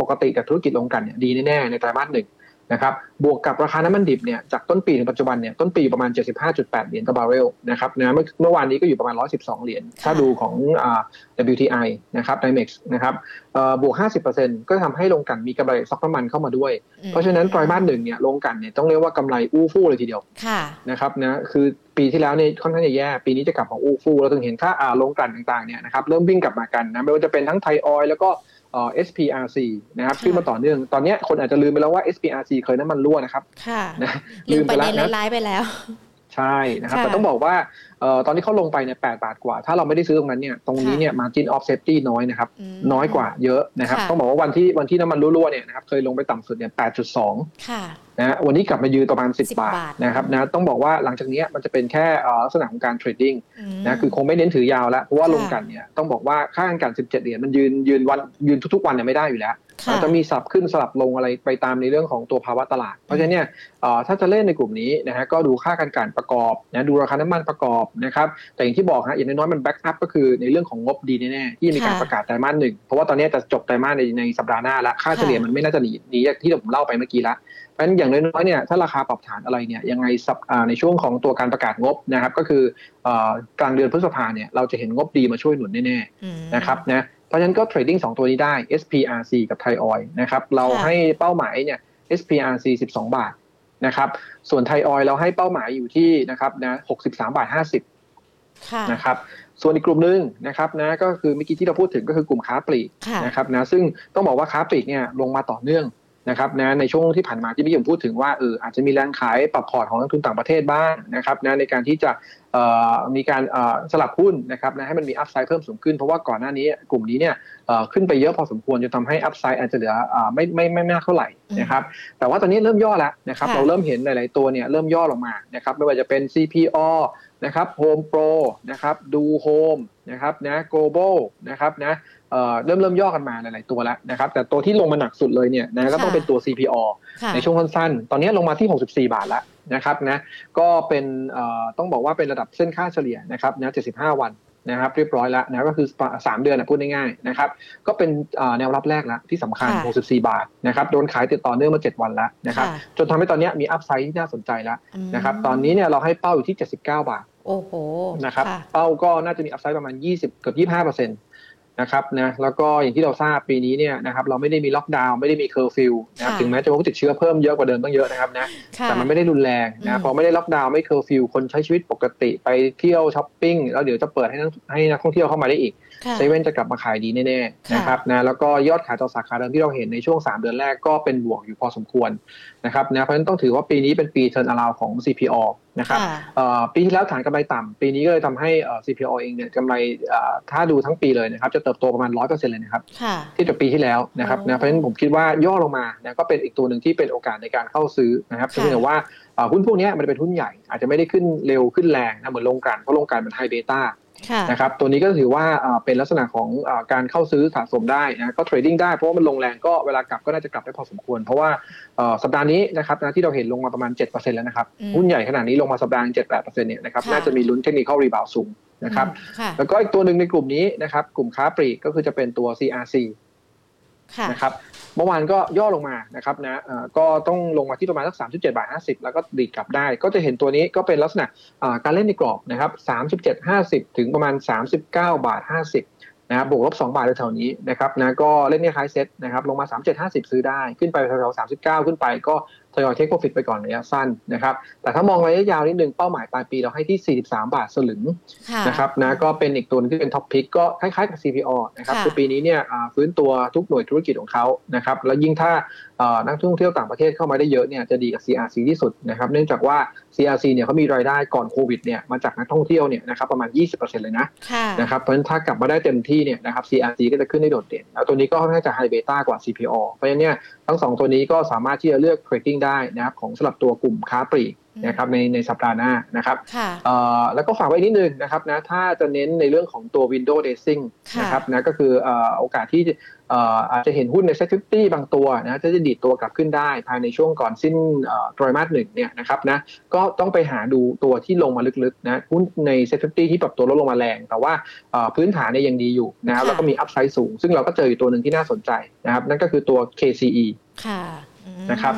ปกติกับธุรกิจลงกันเนี่ยดีแน่ๆในไตรมาสหนึ่ง นะครับบวกกับราคาน้ำมันดิบเนี่ยจากต้นปีถึงปัจจุบันเนี่ยต้นปีประมาณ 75.8 เหรียญต่อบาร์เรลนะครับนะเมื่อเมื่อวานนี้ก็อยู่ประมาณ 112 เหรียญถ้าดูของ WTI นะครับ NYMEX นะครับบวก 50%ก็ทำให้ลงกันมีกำไรซ็อกน้ำมันเข้ามาด้วย เพราะฉะนั้นไตรมาสหนึ่งเนี่ยลงกันเนี่ยต้องเรียกว่ากำไรอู้ฟู่เลยทีเดียวนะครับนะคือปีที่แล้วเนี่ยค่อนข้างจะแย่ปีนี้จะกลับของอู้ฟู่เราถึงเห็นค่าลงกันต่างๆเนี่ยนะครับเริ่มวิ่งกลับมากันนะไม่ว่าจะเป็นทั้งไทยออยแล้วก็เอ่อ SPRC นะครับขึ้นมาต่อเนื่องตอนนี้คนอาจจะลืมไปแล้วว่า SPRC เคยน้ำมันรั่วนะครับค่ะนะลืมไปแล้วนะร้ายไปแล้ว ใช่นะครับแต่ต้องบอกว่าเอ่อตอนที่เขาลงไปเนี่ยแปดบาทกว่า ถ้าเราไม่ได้ซื้อตรงนั้นเนี่ยตรงนี้เนี่ย margin of safety น้อยนะครับ น้อยกว่าเยอะนะครับ ต้องบอกว่าวันที่วันที่น้ำมันรั่วเนี่ยนะครับเคยลงไปต่ำสุดเนี่ยแปดจุดสอง นะวันนี้กลับมายืนประมาณ 10 บาทนะครับนะต้องบอกว่าหลังจากนี้มันจะเป็นแค่ลักษณะของการ trading นะคือคงไม่เน้นถือยาวแล้วเพราะว่าโรงกลั่นเนี่ยต้องบอกว่าค่าการกลั่น 17 เหรียญมันยืนยืนวันยืนทุกๆวันเนี่ยไม่ได้อยู่แล้ว จะมีสลับขึ้นสลับลงอะไรไปตามในเรื่องของตัวภาวะตลาด เพราะฉะนั้นเนี่ยถ้าจะเล่นในกลุ่มนี้นะฮะก็ดูค่าการกลั่นประกอบนะดูราคาน้ำมันประกอบนะครับแต่อย่างที่บอกฮะอย่างน้อยๆมัน back up ก็คือในเรื่องของงบดีแน่ๆที่มีการประกาศไตรมาสหนึ่งเพราะว่าตอนนี้จะจบไตรมาสในในสัปดาห์หน้าละค่าเฉลี่ยมันไม่น่าจะหนีหนีที่ผมเล่าไปเมื่อกี้ละเพราะฉะนั้นอย่างน้อยๆเนี่ยถ้าราคาปรับฐานอะไรเนี่ยยังไงในช่วงของตัวการประกาศงบนะครับก็คือกลางเดือนพฤษภาเนี่ยเราจะเห็นงบดีมาช่วยหนุนแน่ๆนะครับนะ เพราะฉะนั้นก็เทรดดิ้งสตัวนี้ได้ SPRC กับไทยออยนะครับ เราให้เป้าหมายเนี่ย SPRC 12 บาทนะครับ ส่วนไทยออยเราให้เป้าหมายอยู่ที่นะครับนะ63 บาท 50นะครับ ส่วนอีกกลุ่มหนึ่งนะครับนะก็คือเมื่อกี้ที่เราพูดถึงก็คือกลุ่มค้าปลีกนะครับนะซึ่งต้องบอกว่าค้าปลีกเนี่ยลงมาต่อเนื่อง นะครับนะในช่วงที่ผ่านมาที่พี่ยมพูดถึงว่าเอออาจจะมีแรงขายปรับพอร์ตของนักลงทุนต่างประเทศบ้างนะครับนะในการที่จะมีการสลับหุ้นนะครับนะให้มันมี upside เพิ่มสูงขึ้น เพราะว่าก่อนหน้านี้กลุ่มนี้เนี่ยขึ้นไปเยอะพอสมควรจนทำให้ upside อาจจะเหลือไม่ไม่ไม่มากเท่าไหร่นะครับแต่ว่าตอนนี้เริ่มย่อแล้วนะครับเราเริ่มเห็นหลาย ๆ ตัวเนี่ยเริ่มย่อลงมานะครับไม่ว่าจะเป็น CPALL นะครับ HomePro นะครับดู Home นะครับนะ Global นะครับนะ เอ่อเริ่มเริ่มย่อกันมาหลายๆตัวแล้วนะครับ แต่ตัวที่ลงมาหนักสุดเลยเนี่ยนะก็ต้องเป็นตัว CPO ค่ะในช่วงสั้นๆ ตอนนี้ลงมาที่ 64 บาทแล้วนะครับนะก็เป็นเอ่อต้องบอกว่าเป็นระดับเส้นค่าเฉลี่ยนะครับนะ75 วันนะครับเรียบร้อยแล้วนะก็คือ 3 เดือนนะพูดง่ายๆนะครับก็เป็นเอ่อแนวรับแรกแล้วที่สำคัญค่ะ64 บาทนะครับโดนขายติดต่อเนื่องมา 7 วันแล้วนะครับค่ะจนทำให้ตอนนี้มีอัพไซด์ที่น่าสนใจแล้วมนะครับตอนนี้เนี่ยเราให้เป้าอยู่ที่ 79 บาทโอ้โหนะครับค่ะเป้าก็น่าจะมี upside ประมาณ 20 เกือบ 25เปอร์เซ็นต์ นะครับนะแล้วก็อย่างที่เราทราบปีนี้เนี่ยนะครับเราไม่ได้มีล็อกดาวน์ไม่ได้มีเคอร์ฟิวนะครับค่ะถึงแม้จะมีผู้ติดเชื้อเพิ่มเยอะกว่าเดิมต้องเยอะนะครับนะค่ะแต่มันไม่ได้รุนแรงอืนะมพอไม่ได้ล็อกดาวน์ไม่เคอร์ฟิวคนใช้ชีวิตปกติไปเที่ยวช้อปปิ้งแล้วเดี๋ยวจะเปิดให้นักให้นักท่องเที่ยวเข้ามาได้อีกค่ะ เซเว่นจะกลับมาขายดีแน่ๆค่ะนะครับนะแล้วก็ยอดขายต่อสาขาเดิมที่เราเห็นในช่วง 3 เดือนแรกก็เป็นบวกอยู่พอสมควรนะครับนะเพราะฉะนั้นต้องถือว่าปีนี้เป็นปีเทิร์นอราวของ CPO นะครับค่ะเอ่อปีที่แล้วฐานกำไรต่ำปีนี้ก็เลยทำให้เอ่อ CPO เองเนี่ยกำไรเอ่อถ้าดูทั้งปีเลยนะครับจะเติบโตประมาณ 100%เลยนะครับค่ะเทียบกับปีที่แล้วนะครับอ๋อนะเพราะฉะนั้นผมคิดว่าย่อลงมานะก็เป็นอีกตัวหนึ่งที่เป็นโอกาสในการเข้าซื้อนะครับค่ะเพียงแต่ว่าเอ่อหุ้นพวกเนี้ยมันเป็นหุ้นใหญ่อาจจะไม่ได้ขึ้นเร็วขึ้นแรงนะเหมือนโรงกลั่นเพราะโรงกลั่นเป็น high beta ค่ะ นะครับตัวนี้ก็ถือว่าเอ่อเป็นลักษณะของเอ่อการเข้าซื้อสะสมได้นะก็ trading ได้เพราะว่ามันลงแรงก็เวลากลับก็น่าจะกลับได้พอสมควร เพราะว่าเอ่อสัปดาห์นี้นะครับนะที่เราเห็นลงมาประมาณ 7%แล้วนะครับอืมหุ้นใหญ่ขนาดนี้ลงมาสัปดาห์7-8%เนี่ยนะครับค่ะน่าจะมีลุ้นเทคนิคอลรีบาวสูงนะครับอืมค่ะแล้วก็อีกตัวหนึ่งในกลุ่มนี้นะครับกลุ่มค้าปลีกก็คือจะเป็นตัว CRC ค่ะนะครับ เมื่อวานก็ย่อลงมานะครับนะก็ต้องลงมาที่ประมาณสัก 37บาท50 แล้วก็ดีดกลับได้ ก็จะเห็นตัวนี้ก็เป็นลักษณะการเล่นในกรอบนะครับ37 50 ถึงประมาณ 39 บาท 50นะครับบวกลบ2บาทแถวๆนี้นะครับนะก็เล่นคล้ายเซ็ตนะครับลงมา 37 50 ซื้อได้ขึ้นไปแถวๆ39 ขึ้นไปก็ ทยอย take profit ไปก่อนระยะสั้นนะครับ แต่ถ้ามองระยะยาวนิดนึงเป้าหมายปลายปีเราให้ที่ 43 บาทสลึงค่ะนะครับนะก็เป็นอีกตัวหนึ่งที่เป็น top pick ก็คล้ายๆกับ CPO นะครับค่ะคือปีนี้เนี่ยอ่าฟื้นตัวทุกหน่วยธุรกิจของเขานะครับแล้วยิ่งถ้าเอ่อ นักท่องเที่ยวต่างประเทศเข้ามาได้เยอะเนี่ยจะดีกับ CRC ที่สุดนะครับ เนื่องจากว่า CRC เนี่ยเขามีรายได้ก่อนโควิดเนี่ยมาจากนักท่องเที่ยวเนี่ยนะครับประมาณ 20%เลยนะค่ะนะครับเพราะฉะนั้นถ้ากลับมาได้เต็มที่เนี่ยนะครับ CRC ก็จะขึ้นได้โดดเด่นแล้วตัวนี้ก็ค่อนข้างจะไฮเบต้ากว่า CPO เพราะฉะนั้นเนี่ยทั้งสองตัวนี้ก็สามารถที่จะเลือกเทรดดิ้งได้นะครับของสำหรับตัวกลุ่มค้าปลีก นะครับในในสัปดาห์หน้านะครับค่ะเอ่อแล้วก็ฝากไว้นิดนึงนะครับนะถ้าจะเน้นในเรื่องของตัว Windows Dressing ค่ะนะครับนะก็คือเอ่อโอกาสที่เอ่ออาจจะเห็นหุ้นใน Set 50บางตัวนะจะจะดีดตัวกลับขึ้นได้ภายในช่วงก่อนสิ้นเอ่อไตรมาสหนึ่งเนี่ยนะครับนะก็ต้องไปหาดูตัวที่ลงมาลึกๆนะหุ้นใน Set 50ที่ปรับตัวลดลงมาแรง แต่ว่าเอ่อพื้นฐานเนี่ยยังดีอยู่นะครับค่ะแล้วก็มีอัพไซด์สูง ซึ่งเราก็เจออยู่ตัวหนึ่งที่น่าสนใจนะครับนั่นก็คือตัว KCE ค่ะอืมนะครับ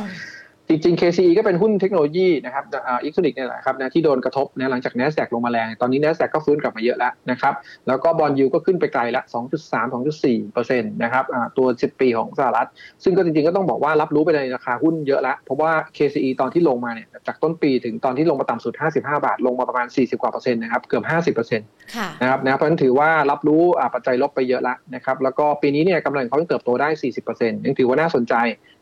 จริงๆ KCE ก็เป็นหุ้นเทคโนโลยีนะครับอ่าอิกซนิกเนี่ยแหละครับนะที่โดนกระทบนะหลังจาก NASDAQ ลงมาแรง ตอนนี้ NASDAQ ก็ฟื้นกลับมาเยอะแล้วนะครับ แล้วก็บอลยูก็ขึ้นไปไกลละ 2.3 2.4%นะครับอ่าตัว 10 ปีของสหรัฐ ซึ่งก็จริงๆ ก็ต้องบอกว่ารับรู้ไปในราคาหุ้นเยอะแล้วเพราะว่า KCE ตอนที่ลงมาเนี่ยจากต้นปีถึงตอนที่ลงมาต่ำสุด 55 บาท ลงมาประมาณ 40 กว่าเปอร์เซ็นต์นะครับ เกือบ 50%ค่ะนะครับนะเพราะฉะนั้นถือว่ารับรู้อ่าปัจจัยลบไปเยอะแล้วนะครับ แล้วก็ปีนี้เนี่ยกำไรของเขายังเติบโตได้ 40%ยังถือว่าน่าสนใจ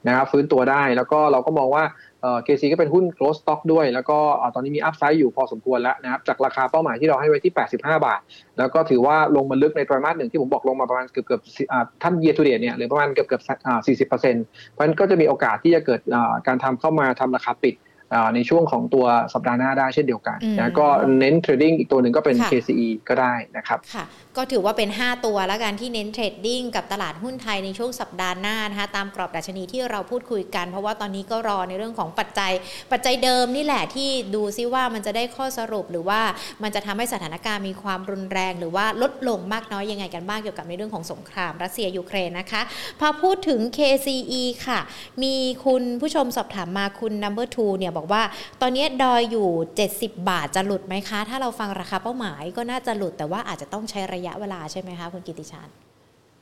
นะครับฟื้นตัวได้ แล้วก็เราก็มองว่าเอ่อ KC ก็เป็นหุ้น growth stock ด้วย แล้วก็อ่าตอนนี้มี upside อยู่พอสมควรแล้วนะครับจากราคาเป้าหมายที่เราให้ไว้ที่ 85 บาท แล้วก็ถือว่าลงมาลึกในไตรมาสหนึ่งที่ผมบอกลงมาประมาณเกือบเกือบๆอ่าท่าน year to date เนี่ยหรือประมาณเกือบเกือบอ่า40%เพราะฉะนั้นก็จะมีโอกาสที่จะเกิดอ่าการทำเข้ามาทำราคาปิดอ่าในช่วงของตัวสัปดาห์หน้าได้เช่นเดียวกันอืมนะก็เน้น trading อีกตัวหนึ่งก็เป็นค่ะ KCE ก็ได้นะครับค่ะ ก็ถือว่าเป็น 5 ตัวแล้วกันที่เน้น trading กับตลาดหุ้นไทยในช่วงสัปดาห์หน้านะคะตามกรอบดัชนีที่เราพูดคุยกัน เพราะว่าตอนนี้ก็รอในเรื่องของปัจจัย ปัจจัยเดิมนี่แหละที่ดูซิว่ามันจะได้ข้อสรุปหรือว่ามันจะทำให้สถานการณ์มีความรุนแรง หรือว่าลดลงมากน้อยยังไงกันบ้างเกี่ยวกับในเรื่องของสงครามรัสเซียยูเครนนะคะพอพูดถึง KCE ค่ะ มีคุณผู้ชมสอบถามมาคุณ number two เนี่ยบอกว่า ตอนนี้ดอยอยู่ 70 บาทจะหลุดไหมคะ ถ้าเราฟังราคาเป้าหมายก็น่าจะหลุดแต่ว่าอาจจะต้องใช้ระยะะเวลาใช่ไหมคะคุณกิติชาน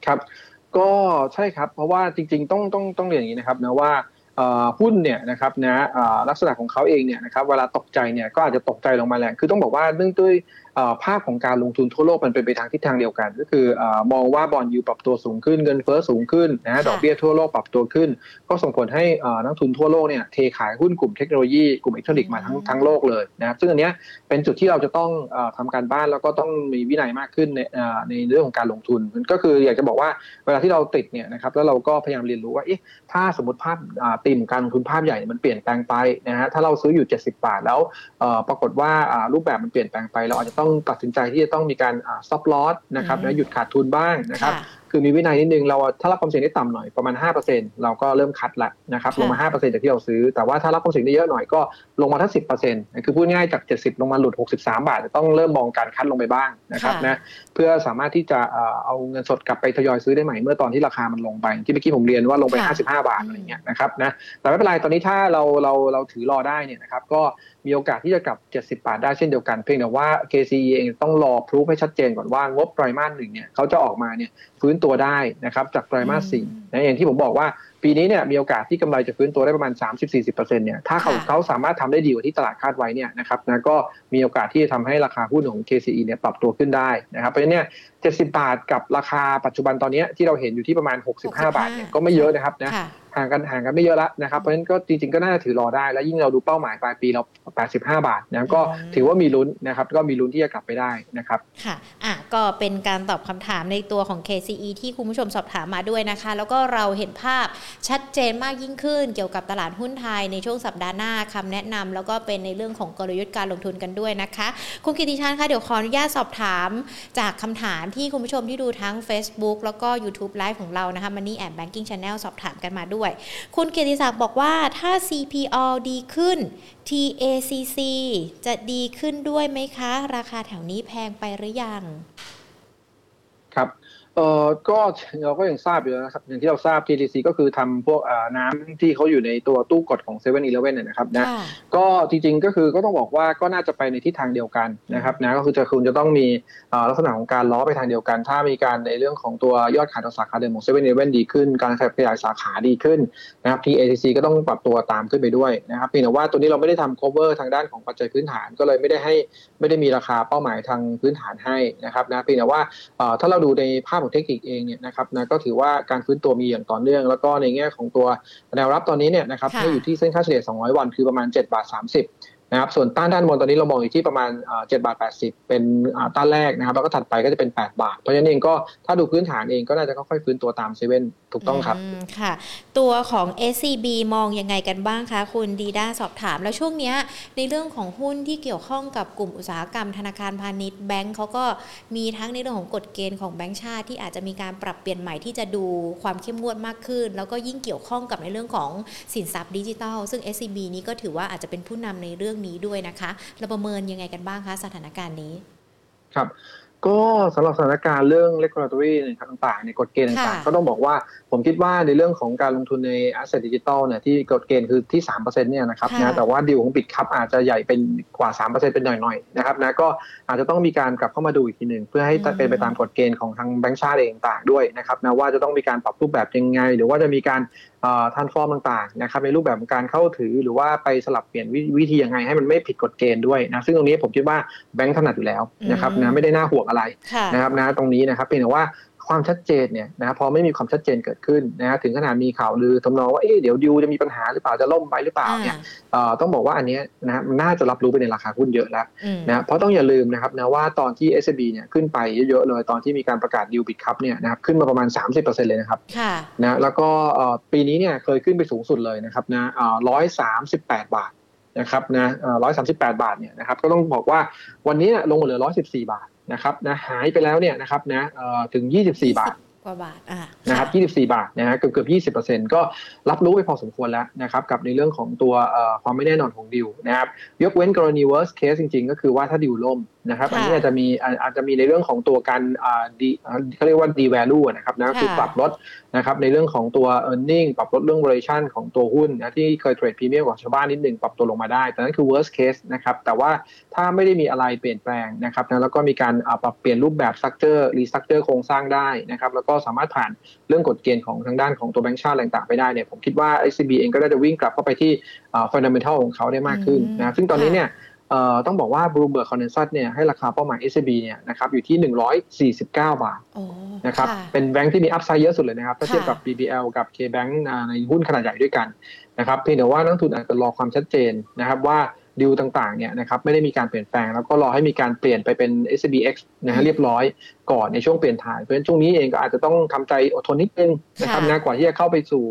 ครับ ก็ใช่ครับ เพราะว่าจริงๆต้องต้องต้องเรียนอย่างนี้นะครับนะว่าหุ้นเนี่ยนะครับนะลักษณะของเขาเองเนี่ยนะครับเวลาตกใจเนี่ยก็อาจจะตกใจลงมาแหละคือต้องบอกว่าเนื่องด้วย ภาพของการลงทุนทั่วโลกมันเป็นไปทางทิศทางเดียวกัน ก็คือมองว่าบอลยูปรับตัวสูงขึ้นเงินเฟ้อสูงขึ้นนะดอกเบี้ยทั่วโลกปรับตัวขึ้น ก็ส่งผลให้นักทุนทั่วโลกเนี่ยเทขายหุ้นกลุ่มเทคโนโลยีกลุ่มอิเล็กทรอนิกส์มาทั้งทั้งโลกเลยนะครับซึ่งอันนี้เป็นจุดที่เราจะต้องทำการบ้านแล้วก็ต้องมีวินัยมากขึ้นในในเรื่องของการลงทุนก็คืออยากจะบอกว่าเวลาที่เราติดเนี่ยนะครับแล้วเราก็พยายามเรียนรู้ว่าถ้าสมมติภาพตีมการลงทุนภาพใหญ่มันเปลี่ยนแปลงไปนะฮะถ้าเราซื้ออยู่ 70 บาทแล้วปรากฏว่ารูปแบบมันเปลี่ยนแปลงไปเราอาจจะต้องตัดสินใจที่จะต้องมีการ stop loss นะครับนะหยุดขาดทุนบ้างนะครับ คือมีวินัยนิดนึงเราถ้ารับความเสี่ยงได้ต่ำหน่อยประมาณ 5%เราก็เริ่มคัดละนะครับลงมา 5%จากที่เราซื้อ แต่ว่าถ้ารับความเสี่ยงได้เยอะหน่อยก็ลงมาทั้ง10%คือพูดง่ายจาก 70 ลงมาหลุด 63 บาท ต้องเริ่มมองการคัดลงไปบ้างนะครับนะเพื่อสามารถที่จะเอาเงินสดกลับไปทยอยซื้อได้ใหม่เมื่อตอนที่ราคามันลงไป ที่เมื่อกี้ผมเรียนว่าลงไป 55 บาทอะไรเงี้ยนะครับนะแต่ไม่เป็นไรตอนนี้ถ้าเราเราเราถือรอได้เนี่ยนะครับก็มีโอกาสที่จะกลับ 70 บาทได้เช่นเดียวกัน เพียงแต่ว่า KCE เองต้องรอพรูฟให้ชัดเจนก่อนว่างบไตรมาสหนึ่งเนี่ยเขาจะออกมาเนี่ยฟื้นตัวได้นะครับจากไตรมาสสี่นะอย่างที่ผมบอกว่าปีนี้เนี่ยมีโอกาสที่กำไรจะฟื้นตัวได้ประมาณ 30-40%เนี่ยถ้าเขาเขาสามารถทำได้ดีกว่าที่ตลาดคาดไว้เนี่ยนะครับนะก็มีโอกาสที่จะทำให้ราคาหุ้นของ KCE เนี่ยปรับตัวขึ้นได้นะครับเพราะฉะนั้นเนี่ย 70 บาทกับราคาปัจจุบันตอนนี้ที่เราเห็นอยู่ที่ประมาณ 65 บาทเนี่ยก็ไม่เยอะนะครับนะห่างกันห่างกันไม่เยอะแล้วนะครับเพราะฉะนั้นก็จริงๆก็น่าจะถือรอได้แล้วยิ่งเราดูเป้าหมายปลายปีเรา 85 บาทนะก็ถือว่ามีลุ้นนะครับก็มีลุ้นที่จะกลับไปได้นะครับค่ะอะก็เป็นการตอบคำถามในตัวของ KCE ที่คุณผู้ชมสอบถามมาด้วยนะคะ แล้วก็เราเห็นภาพชัดเจนมากยิ่งขึ้น เกี่ยวกับตลาดหุ้นไทยในช่วงสัปดาห์หน้าคำแนะนำแล้วก็เป็นในเรื่องของกลยุทธ์การลงทุนกันด้วยนะคะ คุณกิติชันคะเดี๋ยวขออนุญาตสอบถามจากคำถามที่คุณผู้ชมที่ดูทั้ง Facebook แล้วก็ YouTube Live ของเรานะคะ Money and Banking Channel สอบถามกันมาด้วย คุณเกียรติศักดิ์บอกว่าถ้า CPO ดีขึ้น TACC จะดีขึ้นด้วยไหมคะ ราคาแถวนี้แพงไปหรือยัง เออก็เราก็ยังทราบอยู่นะครับอย่างที่เราทราบ TTC ก็คือทำพวกน้ำที่เขาอยู่ในตัวตู้กดของ7 e เ e ่ e อนะครับนะก็จริงๆก็คือก็ต้องบอกว่าก็น่าจะไปในทิศทางเดียวกันนะครับนะก็คือจะคุณจะต้องมีลักษณะของการล้อไปทางเดียวกัน ถ้ามีการในเรื่องของตัวยอดขายต่อสาขาเดิมของ7 e เ e ่ e ดีขึ้น การขยายสาขาดีขึ้นนะครับ TACC ก็ต้องปรับตัวตามขึ้นไปด้วยนะครับเพียงแต่ว่าตัวนี้เราไม่ได้ทำ cover ทางด้านของปัจจัยพื้นฐานก็เลยไม่ได้ให้ไม่ได้มีราคาเป้าหมายทางพื้นฐานให้นะครับนะเพียงแต่ว่าถ้าเราดูในภาพของเทคนิคเองเนี่ยนะครับนะก็ถือว่าการฟื้นตัวมีอย่างต่อเนื่อง แล้วก็ในแง่ของตัวแนวรับตอนนี้เนี่ยนะครับให้อยู่ที่เส้นค่าเฉลี่ย 200 วันคือประมาณ 7 บาท 30 นะครับส่วนต้านด้านบนตอนนี้เรามองอยู่ที่ประมาณ7บาท80เป็นต้านแรกนะครับ แล้วก็ถัดไปก็จะเป็น 8 บาท เพราะฉะนั้นเองก็ถ้าดูพื้นฐานเองก็น่าจะค่อยๆฟื้นตัวตามเซเว่นถูกต้องครับค่ะ ตัวของ SCB มองยังไงกันบ้างคะ คุณดีด้าสอบถามแล้วช่วงนี้ในเรื่องของหุ้นที่เกี่ยวข้องกับกลุ่มอุตสาหกรรมธนาคารพาณิชย์แบงก์เขาก็มีทั้งในเรื่องของกฎเกณฑ์ของแบงก์ชาติที่อาจจะมีการปรับเปลี่ยนใหม่ที่จะดูความเข้มงวดมากขึ้น แล้วก็ยิ่งเกี่ยวข้องกับในเรื่องของสินทรัพย์ดิจิทัล ซึ่ง SCB นี้ก็ถือว่าอาจจะเป็นผู้นำในเรื่องนี้ด้วยนะคะเราประเมินยังไงกันบ้างคะสถานการณ์นี้ ครับ ก็สำหรับสถานการณ์เรื่อง regulatory ต่างๆในกฎเกณฑ์ต่างๆ ก็ต้องบอกว่า ผมคิดว่าในเรื่องของการลงทุนใน asset digital เนี่ยที่กฎเกณฑ์คือที่3%เนี่ยนะครับนะแต่ว่าดีลของบิตคัพอาจจะใหญ่เป็นกว่า 3%เป็นหน่อยๆนะครับนะก็อาจจะต้องมีการกลับเข้ามาดูอีกทีหนึ่งเพื่อให้เป็นไปตามกฎเกณฑ์ของทางแบงก์ชาติเองต่างด้วยนะครับนะว่าจะต้องมีการปรับรูปแบบยังไง หรือว่าจะมีการทันฟอร์มต่างๆนะครับในรูปแบบของการเข้าถือหรือว่าไปสลับเปลี่ยนวิธียังไงให้มันไม่ผิดกฎเกณฑ์ด้วยนะซึ่งตรงนี้ผมคิดว่าแบงค์ถนัดอยู่แล้วนะครับนะไม่ได้น่าห่วงอะไรนะครับนะตรงนี้นะครับเพียงแต่ว่า ความชัดเจนเนี่ยนะพอไม่มีความชัดเจนเกิดขึ้นนะถึงขนาดมีข่าวลือทำนองว่าเอ๊ะเดี๋ยวดิวจะมีปัญหาหรือเปล่าจะล่มไปหรือเปล่าเนี่ยต้องบอกว่าอันนี้นะน่าจะรับรู้ไปในราคาหุ้นเยอะแล้วนะเพราะต้องอย่าลืมนะครับนะว่าตอนที่ s อ b เนี่ยขึ้นไปเยอะๆเลยตอนที่มีการประกาศดิวบิดคัพเนี่ยนะครับขึ้นมาประมาณ 30%เลยนะครับนะแล้วก็ปีนี้เนี่ยเคยขึ้นไปสูงสุดเลยนะครับนะร้อยสามสิบแปดบาท นะครับนะร้อยสามสิบแปดบาทเนี่ยนะครับก็ต้องบอกว่าวันนี้ลงมาเหลือร้อยสิบสี่บาทนะครับนะหายไปแล้วเนี่ยนะครับนะถึง24บาทกว่าบาทนะครับ 24 บาทนะฮะเกือบเกือบ20%ก็รับรู้ไปพอสมควรแล้วนะครับกับในเรื่องของตัวความไม่แน่นอนของดิวนะครับยกเว้นกรณี worst case จริงๆ ก็คือว่าถ้าดิวล่ม นะครับอันนี้อาจจะมีอาจจะมีในเรื่องของตัวการดีเขาเรียกว่า devalue นะครับนะคือปรับลดนะครับในเรื่องของตัว e a r n i n g ปรับลดเรื่อง valuation ของตัวหุ้นนะที่เคยเทรดพรีเมียมกว่าชาวบ้านนิดหนึ่งปรับตัวลงมาได้ แต่นั่นคือ worst case นะครับแต่ว่าถ้าไม่ได้มีอะไรเปลี่ยนแปลงนะครับนะแล้วก็มีการปรับเปลี่ยนรูปแบบ structure restructure โครงสร้างได้นะครับแล้วก็สามารถผ่านเรื่องกฎเกณฑ์ของทางด้านของตัวแบงก์ชาติต่างๆไปได้เนี่ยผมคิดว่า SCB เองก็ได้จะวิ่งกลับเข้าไปที่ fundamental ของเขาได้มากขึ้นนะซึ่งตอนนี้เนี่ย ต้องบอกว่า Bloomberg consensus เนี่ยให้ราคาเป้าหมาย SCB เนี่ยนะครับอยู่ที่ 149 บาทนะครับเป็นแบงค์ที่มี upside เยอะสุดเลยนะครับถ้าเทียบกับ BBL กับ K-Bank ในหุ้นขนาดใหญ่ด้วยกันนะครับเพียงแต่ว่านักทุนอาจจะรอความชัดเจนนะครับว่า ดิวต่างๆเนี่ยนะครับไม่ได้มีการเปลี่ยนแปลง แล้วก็รอให้มีการเปลี่ยนไปเป็น SCBX นะฮะเรียบร้อยก่อนในช่วงเปลี่ยนถ่ายเพราะฉะนั้นช่วงนี้เองก็อาจจะต้องทำใจอดทนนิดนึงนะครับนะกว่าที่จะเข้าไปสู่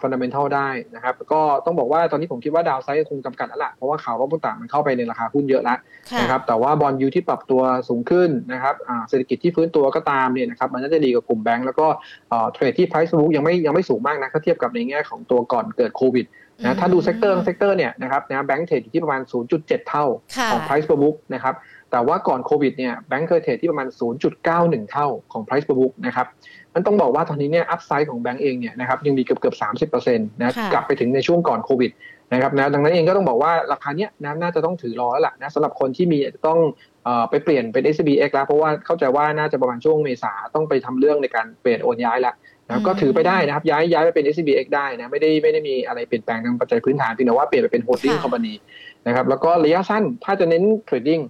fundamental ได้นะครับก็ต้องบอกว่าตอนนี้ผมคิดว่า downside คงจำกัดแล้วล่ะเพราะว่าข่าวลบต่างๆมันเข้าไปในราคาหุ้นเยอะแล้วนะครับแต่ว่า bond yield ที่ปรับตัวสูงขึ้นนะครับเศรษฐกิจที่ฟื้นตัวก็ตามเนี่ยนะครับมันน่าจะดีกว่ากลุ่มแบงก์แล้วก็ trade ที่ price book ยังไม่ยังไม่สูงมากนะถ้าเทียบกับในแง่ของตัวก่อนเกิดโควิด นะถ้าดู sector sector เนี่ยนะครับนะแบงก์ trade อยู่ที่ประมาณ 0.7 เท่าของ price per book นะครับแต่ว่าก่อนโควิดเนี่ยแบงก์เคย trade ที่ประมาณ 0.91 เท่าของ price per book นะครับมันต้องบอกว่าตอนนี้เนี่ยอัพไซด์ของแบงก์เองเนี่ยนะครับยังมีเกือบเกือบ30%นะกลับไปถึงในช่วงก่อนโควิดนะครับนะดังนั้นเองก็ต้องบอกว่าราคาเนี้ยนะน่าจะต้องถือรอแล้วล่ะนะสำหรับคนที่มีจะต้องไปเปลี่ยนเป็น SBX แล้ว เพราะว่าเข้าใจว่าน่าจะประมาณช่วงเมษาต้องไปทำเรื่องในการเปลี่ยนโอนย้ายแล้ว นะก็ถือไปได้นะครับ ย้ายย้ายไปเป็น SCBX ได้นะไม่ได้ไม่ได้มีอะไรเปลี่ยนแปลงทางปัจจัยพื้นฐานเพียงแต่ว่าเปลี่ยนไปเป็น holding company นะครับแล้วก็ระยะสั้นถ้าจะเน้นเทรดดิ้ง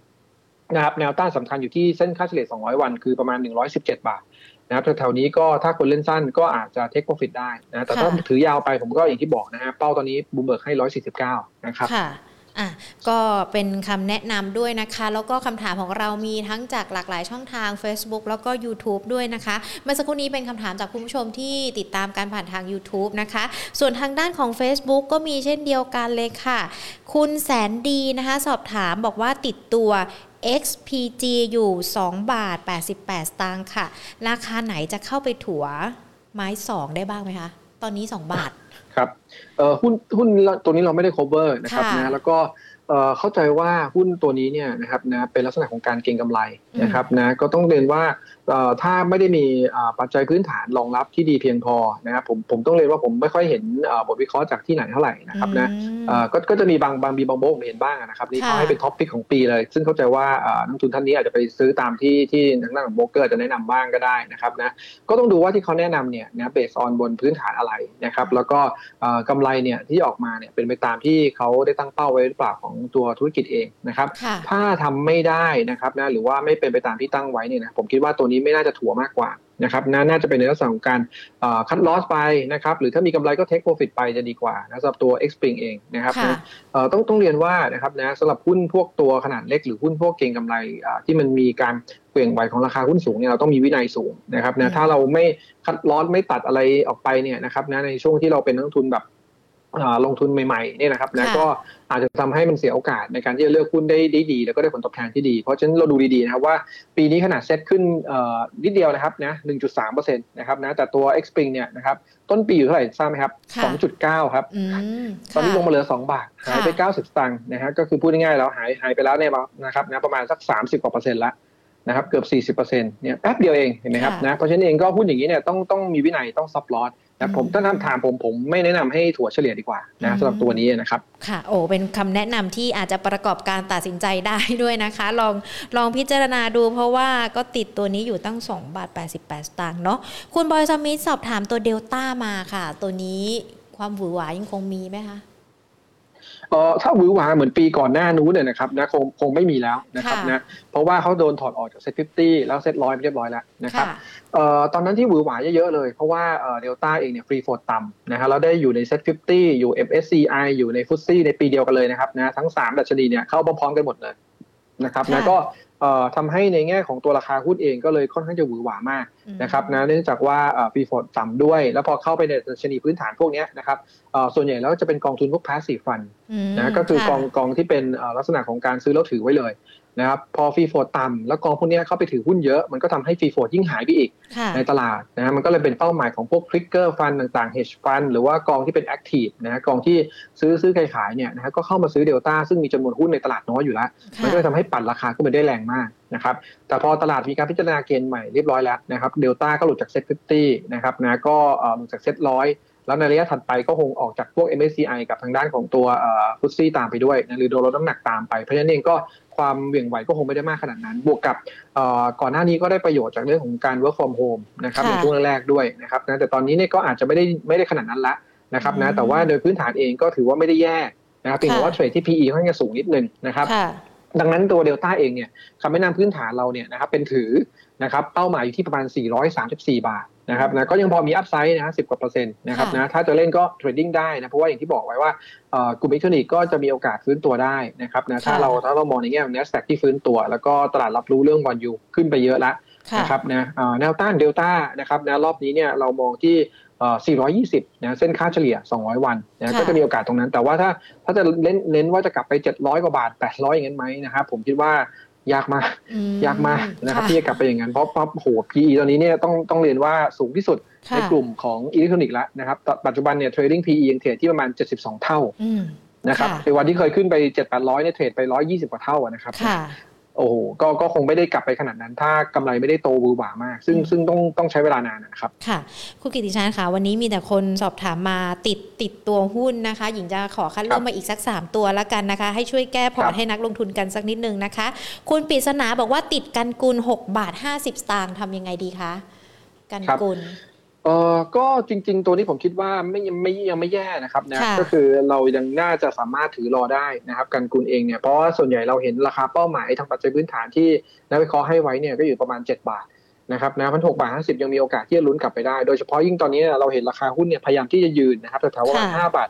นะครับแนวต้านสำคัญอยู่ที่เส้นค่าเฉลี่ย 200 วัน คือประมาณ 117 บาทนะครับแถวๆนี้ก็ถ้าคนเล่นสั้นก็อาจจะเทคโปรฟิตได้นะแต่ถ้าถือยาวไปผมก็อย่างที่บอกนะฮะเป้าตอนนี้บูมเบิร์กให้ 149 นะครับ อะก็เป็นคำแนะนำด้วยนะคะ แล้วก็คำถามของเรามีทั้งจากหลากหลายช่องทาง Facebook แล้วก็ YouTube ด้วยนะคะเมื่อสักครู่นี้เป็นคำถามจากคุณผู้ชมที่ติดตามการผ่านทาง YouTube นะคะ ส่วนทางด้านของ Facebook ก็มีเช่นเดียวกันเลยค่ะ คุณแสนดีนะคะ สอบถามบอกว่าติดตัว XPG อยู่ 2 บาท 88 สตางค์ค่ะ ราคาไหนจะเข้าไปถัวไม้ 2 ได้บ้างไหมคะ ตอนนี้ 2 บาท ครับเอ่อหุ้นหุ้นตัวนี้เราไม่ได้ cover นะครับนะแล้วก็เข้าใจว่าหุ้นตัวนี้เนี่ยนะครับนะเป็นลักษณะของการเก็งกำไรนะครับนะก็ต้องเรียนว่า ถ้าไม่ได้มีปัจจัยพื้นฐานรองรับที่ดีเพียงพอนะครับผมผมต้องเรียนว่าผมไม่ค่อยเห็นบทวิเคราะห์จากที่ไหนเท่าไหร่นะครับนะก็ก็จะมีบางบางบีบางโบกเห็นบ้างนะครับนี่เขาให้เป็นท็อปพิกของปีเลย ซึ่งเข้าใจว่านักทุนท่านนี้อาจจะไปซื้อตามที่ที่นักนั่งของโบรกเกอร์จะแนะนำบ้างก็ได้นะครับนะก็ต้องดูว่าที่เขาแนะนำเนี่ยนะเบสออนบนพื้นฐานอะไรนะครับแล้วก็กำไรเนี่ยที่ออกมาเนี่ยเป็นไปตามที่เขาได้ตั้งเป้าไว้หรือเปล่าของตัวธุรกิจเองนะครับถ้าทำไม่ได้นะครับนะหรือว่าไม่เป็นไปตามที่ตั้งไว้เนี่ยนะผมคิดว่าตัวนี้ไม่น่าจะถัวมากกว่านะครับน่าจะเป็นในลักษณะของการคัดลอสไปนะครับหรือถ้ามีกำไรก็เทคโปรฟิตไปจะดีกว่านะสำหรับตัว X Spring เองนะครับต้องต้องเรียนว่านะครับนะสำหรับหุ้นพวกตัวขนาดเล็กหรือหุ้นพวกเก็งกำไรที่มันมีการเปลี่ยนไหวของราคาหุ้นสูงเนี่ยเราต้องมีวินัยสูงนะครับนะถ้าเราไม่คัดลอสไม่ตัดอะไรออกไปเนี่ยนะครับนะในช่วงที่เราเป็นนักทุนแบบ ลงทุนใหม่ๆเนี่ยนะครับนะก็อาจจะทำให้มันเสียโอกาสในการที่จะเลือกหุ้นได้ดี แล้วก็ได้ผลตอบแทนที่ดี เพราะฉะนั้นเราดูดีๆนะครับว่าปีนี้ขนาดเซ็ตขึ้นนิดเดียวนะครับนะ1.3%นะครับนะแต่ตัว X Spring เนี่ยนะครับต้นปีอยู่เท่าไหร่ทราบไหมครับ 2.9 ครับ ตอนนี้ลงมาเหลือ 2 บาท หายไป 90 สตางค์นะฮะก็คือพูดง่ายๆแล้วหายหายไปแล้วเนี่ยนะครับนะประมาณสัก 30 กว่าเปอร์เซ็นต์ละนะครับเกือบ 40%เนี่ยแป๊บเดียวเองเห็นไหมครับนะเพราะฉะนั้นเองก็หุ้นอย่างนี้เนี่ยต้องต้องมีวินัยต้องซับลอส นะผมถ้าถามผมผมไม่แนะนำให้ถั่วเฉลี่ยดีกว่านะสำหรับตัวนี้นะครับ ค่ะ โอ้เป็นคำแนะนำที่อาจจะประกอบการตัดสินใจได้ด้วยนะคะ ลองลองพิจารณาดูเพราะว่าก็ติดตัวนี้อยู่ตั้ง2บาท88 สตางค์เนาะคุณบอยสมิธสอบถามตัวเดลต้ามาค่ะ ตัวนี้ความหวือหวายังคงมีไหมคะ เอ่อถ้าหวือหวาเหมือนปีก่อนหน้านู้นเนี่ยนะครับนะคงคงไม่มีแล้วนะครับนะเพราะว่าเขาโดนถอดออกจาก SET Fifty แล้วเซ็ตร้อยเรียบร้อยแล้วนะครับเอ่อตอนนั้นที่หวือหวาเยอะๆเลย เพราะว่าเอ่อเดลต้าเองเนี่ย free float ต่ำนะฮะแล้วได้อยู่ใน SET Fifty อยู่ MSCI อยู่ใน FTSE ในปีเดียวกันเลยนะครับนะทั้ง 3 ดัชนีเนี่ยเข้าพร้อมๆกันหมดเลยนะครับนะก็ ทำให้ในแง่ของตัวราคาหุ้นเองก็เลยค่อนข้างจะหวือหวามากนะครับนะเนื่องจากว่า free float ต่ำด้วย แล้วพอเข้าไปในดัชนีพื้นฐานพวกนี้นะครับส่วนใหญ่แล้วจะเป็นกองทุนพวก passive fund นะก็คือกองกองที่เป็นลักษณะของการซื้อแล้วถือไว้เลย นะครับพอ free float ต่ำแล้วกองพวกนี้เข้าไปถือหุ้นเยอะมันก็ทำให้ free float ยิ่งหายไปอีก ในตลาดนะมันก็เลยเป็นเป้าหมายของพวก trigger fund ต่างๆ hedge fund หรือว่ากองที่เป็น active นะกองที่ซื้อซื้อขายขายเนี่ยนะก็เข้ามาซื้อเดลต้าซึ่งมีจำนวนหุ้นในตลาดน้อยอยู่แล้ว มันก็เลยทำให้ปั่นราคาขึ้นไปได้แรงมากนะครับแต่พอตลาดมีการพิจารณาเกณฑ์ใหม่เรียบร้อยแล้วนะครับเดลต้าก็หลุดจาก SET Fifty นะครับนะก็หลุดจากเซ็ตร้อยแล้วในระยะถัดไปก็คงออกจากพวก MSCI กับทางด้านของตัว FTSE ตามไปด้วยนะหรือโดนลดน้ำหนักตามไป เพราะฉะนั้นเองก็ ความเหวี่ยงไหวก็คงไม่ได้มากขนาดนั้น บวกกับก่อนหน้านี้ก็ได้ประโยชน์จากเรื่องของการ work from home นะครับในช่วงแรกด้วยนะครับนะแต่ตอนนี้เนี่ยก็อาจจะไม่ได้ไม่ได้ขนาดนั้นละนะครับนะแต่ว่าโดยพื้นฐานเองก็ถือว่าไม่ได้แย่นะครับเพียงแต่ว่าเทรดที่ PE ค่อนข้างสูงนิดนึงนะครับค่ะดังนั้นตัวเดลต้าเองเนี่ยคำแนะนำพื้นฐานเราเนี่ยนะครับเป็นถือนะครับเป้าหมายอยู่ที่ประมาณ 434 บาท นะครับนะก็ยังพอมี upside นะสิบกว่าเปอร์เซ็นต์นะครับค่ะนะถ้าจะเล่นก็ trading ได้นะเพราะว่าอย่างที่บอกไว้ว่าเอ่อกลุ่มอิเล็กทรอนิกส์ก็จะมีโอกาสฟื้นตัวได้นะครับนะถ้าค่ะเราถ้าเรามองในแง่ของ NASDAQ ที่ฟื้นตัว แล้วก็ตลาดรับรู้เรื่อง bond yield ขึ้นไปเยอะแล้วค่ะนะครับนะเอ่อแนวต้านเดลต้านะครับนะรอบนี้เนี่ยเรามองที่เอ่อ420นะเส้นค่าเฉลี่ย 200 วันนะค่ะก็จะมีโอกาสตรงนั้น แต่ว่าถ้าถ้าจะเน้นเน้นว่าจะกลับไป 700 กว่าบาท 800 อย่างนั้นไหมนะครับผมคิดว่า ยากมากอืมยากมากนะครับค่ะที่จะกลับไปอย่างนั้นเพราะเพราะโห PE ตอนนี้เนี่ยต้องต้องเรียนว่าสูงที่สุดค่ะในกลุ่มของอิเล็กทรอนิกส์แล้วนะครับตปัจจุบันเนี่ย trading PE ยังเทรดที่ประมาณ 72 เท่าอืมนะครับค่ะในวันที่เคยขึ้นไป 7 800เนี่ยเทรดไป 120 กว่าเท่าอะนะครับค่ะ โอ้โหก็ก็คงไม่ได้กลับไปขนาดนั้น ถ้ากำไรไม่ได้โตบูหวามาก ซึ่งอืมซึ่งต้องต้องใช้เวลานานนะครับ ค่ะ คุณกิติชานคะวันนี้มีแต่คนสอบถามมาติดติดตัวหุ้นนะคะ หญิงจะขอคัดเลือกมาอีกสัก 3 ตัวแล้วกันนะคะ ให้ช่วยแก้พอร์ครัตบให้นักลงทุนกันสักนิดนึงนะคะ คุณปริศนาบอกว่าติดกันกุล6บาท 50 สตางค์ทำยังไงดีคะ กันกุล เออก็จริง ๆ ตัวนี้ผมคิดว่าไม่ยังไม่ยังไม่แย่นะครับนะค่ะก็คือเรายังน่าจะสามารถถือรอได้นะครับกันกุลเองเนี่ยเพราะว่าส่วนใหญ่เราเห็นราคาเป้าหมายทางปัจจัยพื้นฐานที่นักวิเคราะห์ให้ไว้เนี่ยก็อยู่ประมาณ 7 บาทนะครับนะพันหกบาทห้าสิบยังมีโอกาสที่จะลุ้นกลับไปได้ โดยเฉพาะยิ่งตอนนี้เราเห็นราคาหุ้นเนี่ยพยายามที่จะยืนนะครับแถวๆประมาณค่ะห้าบาท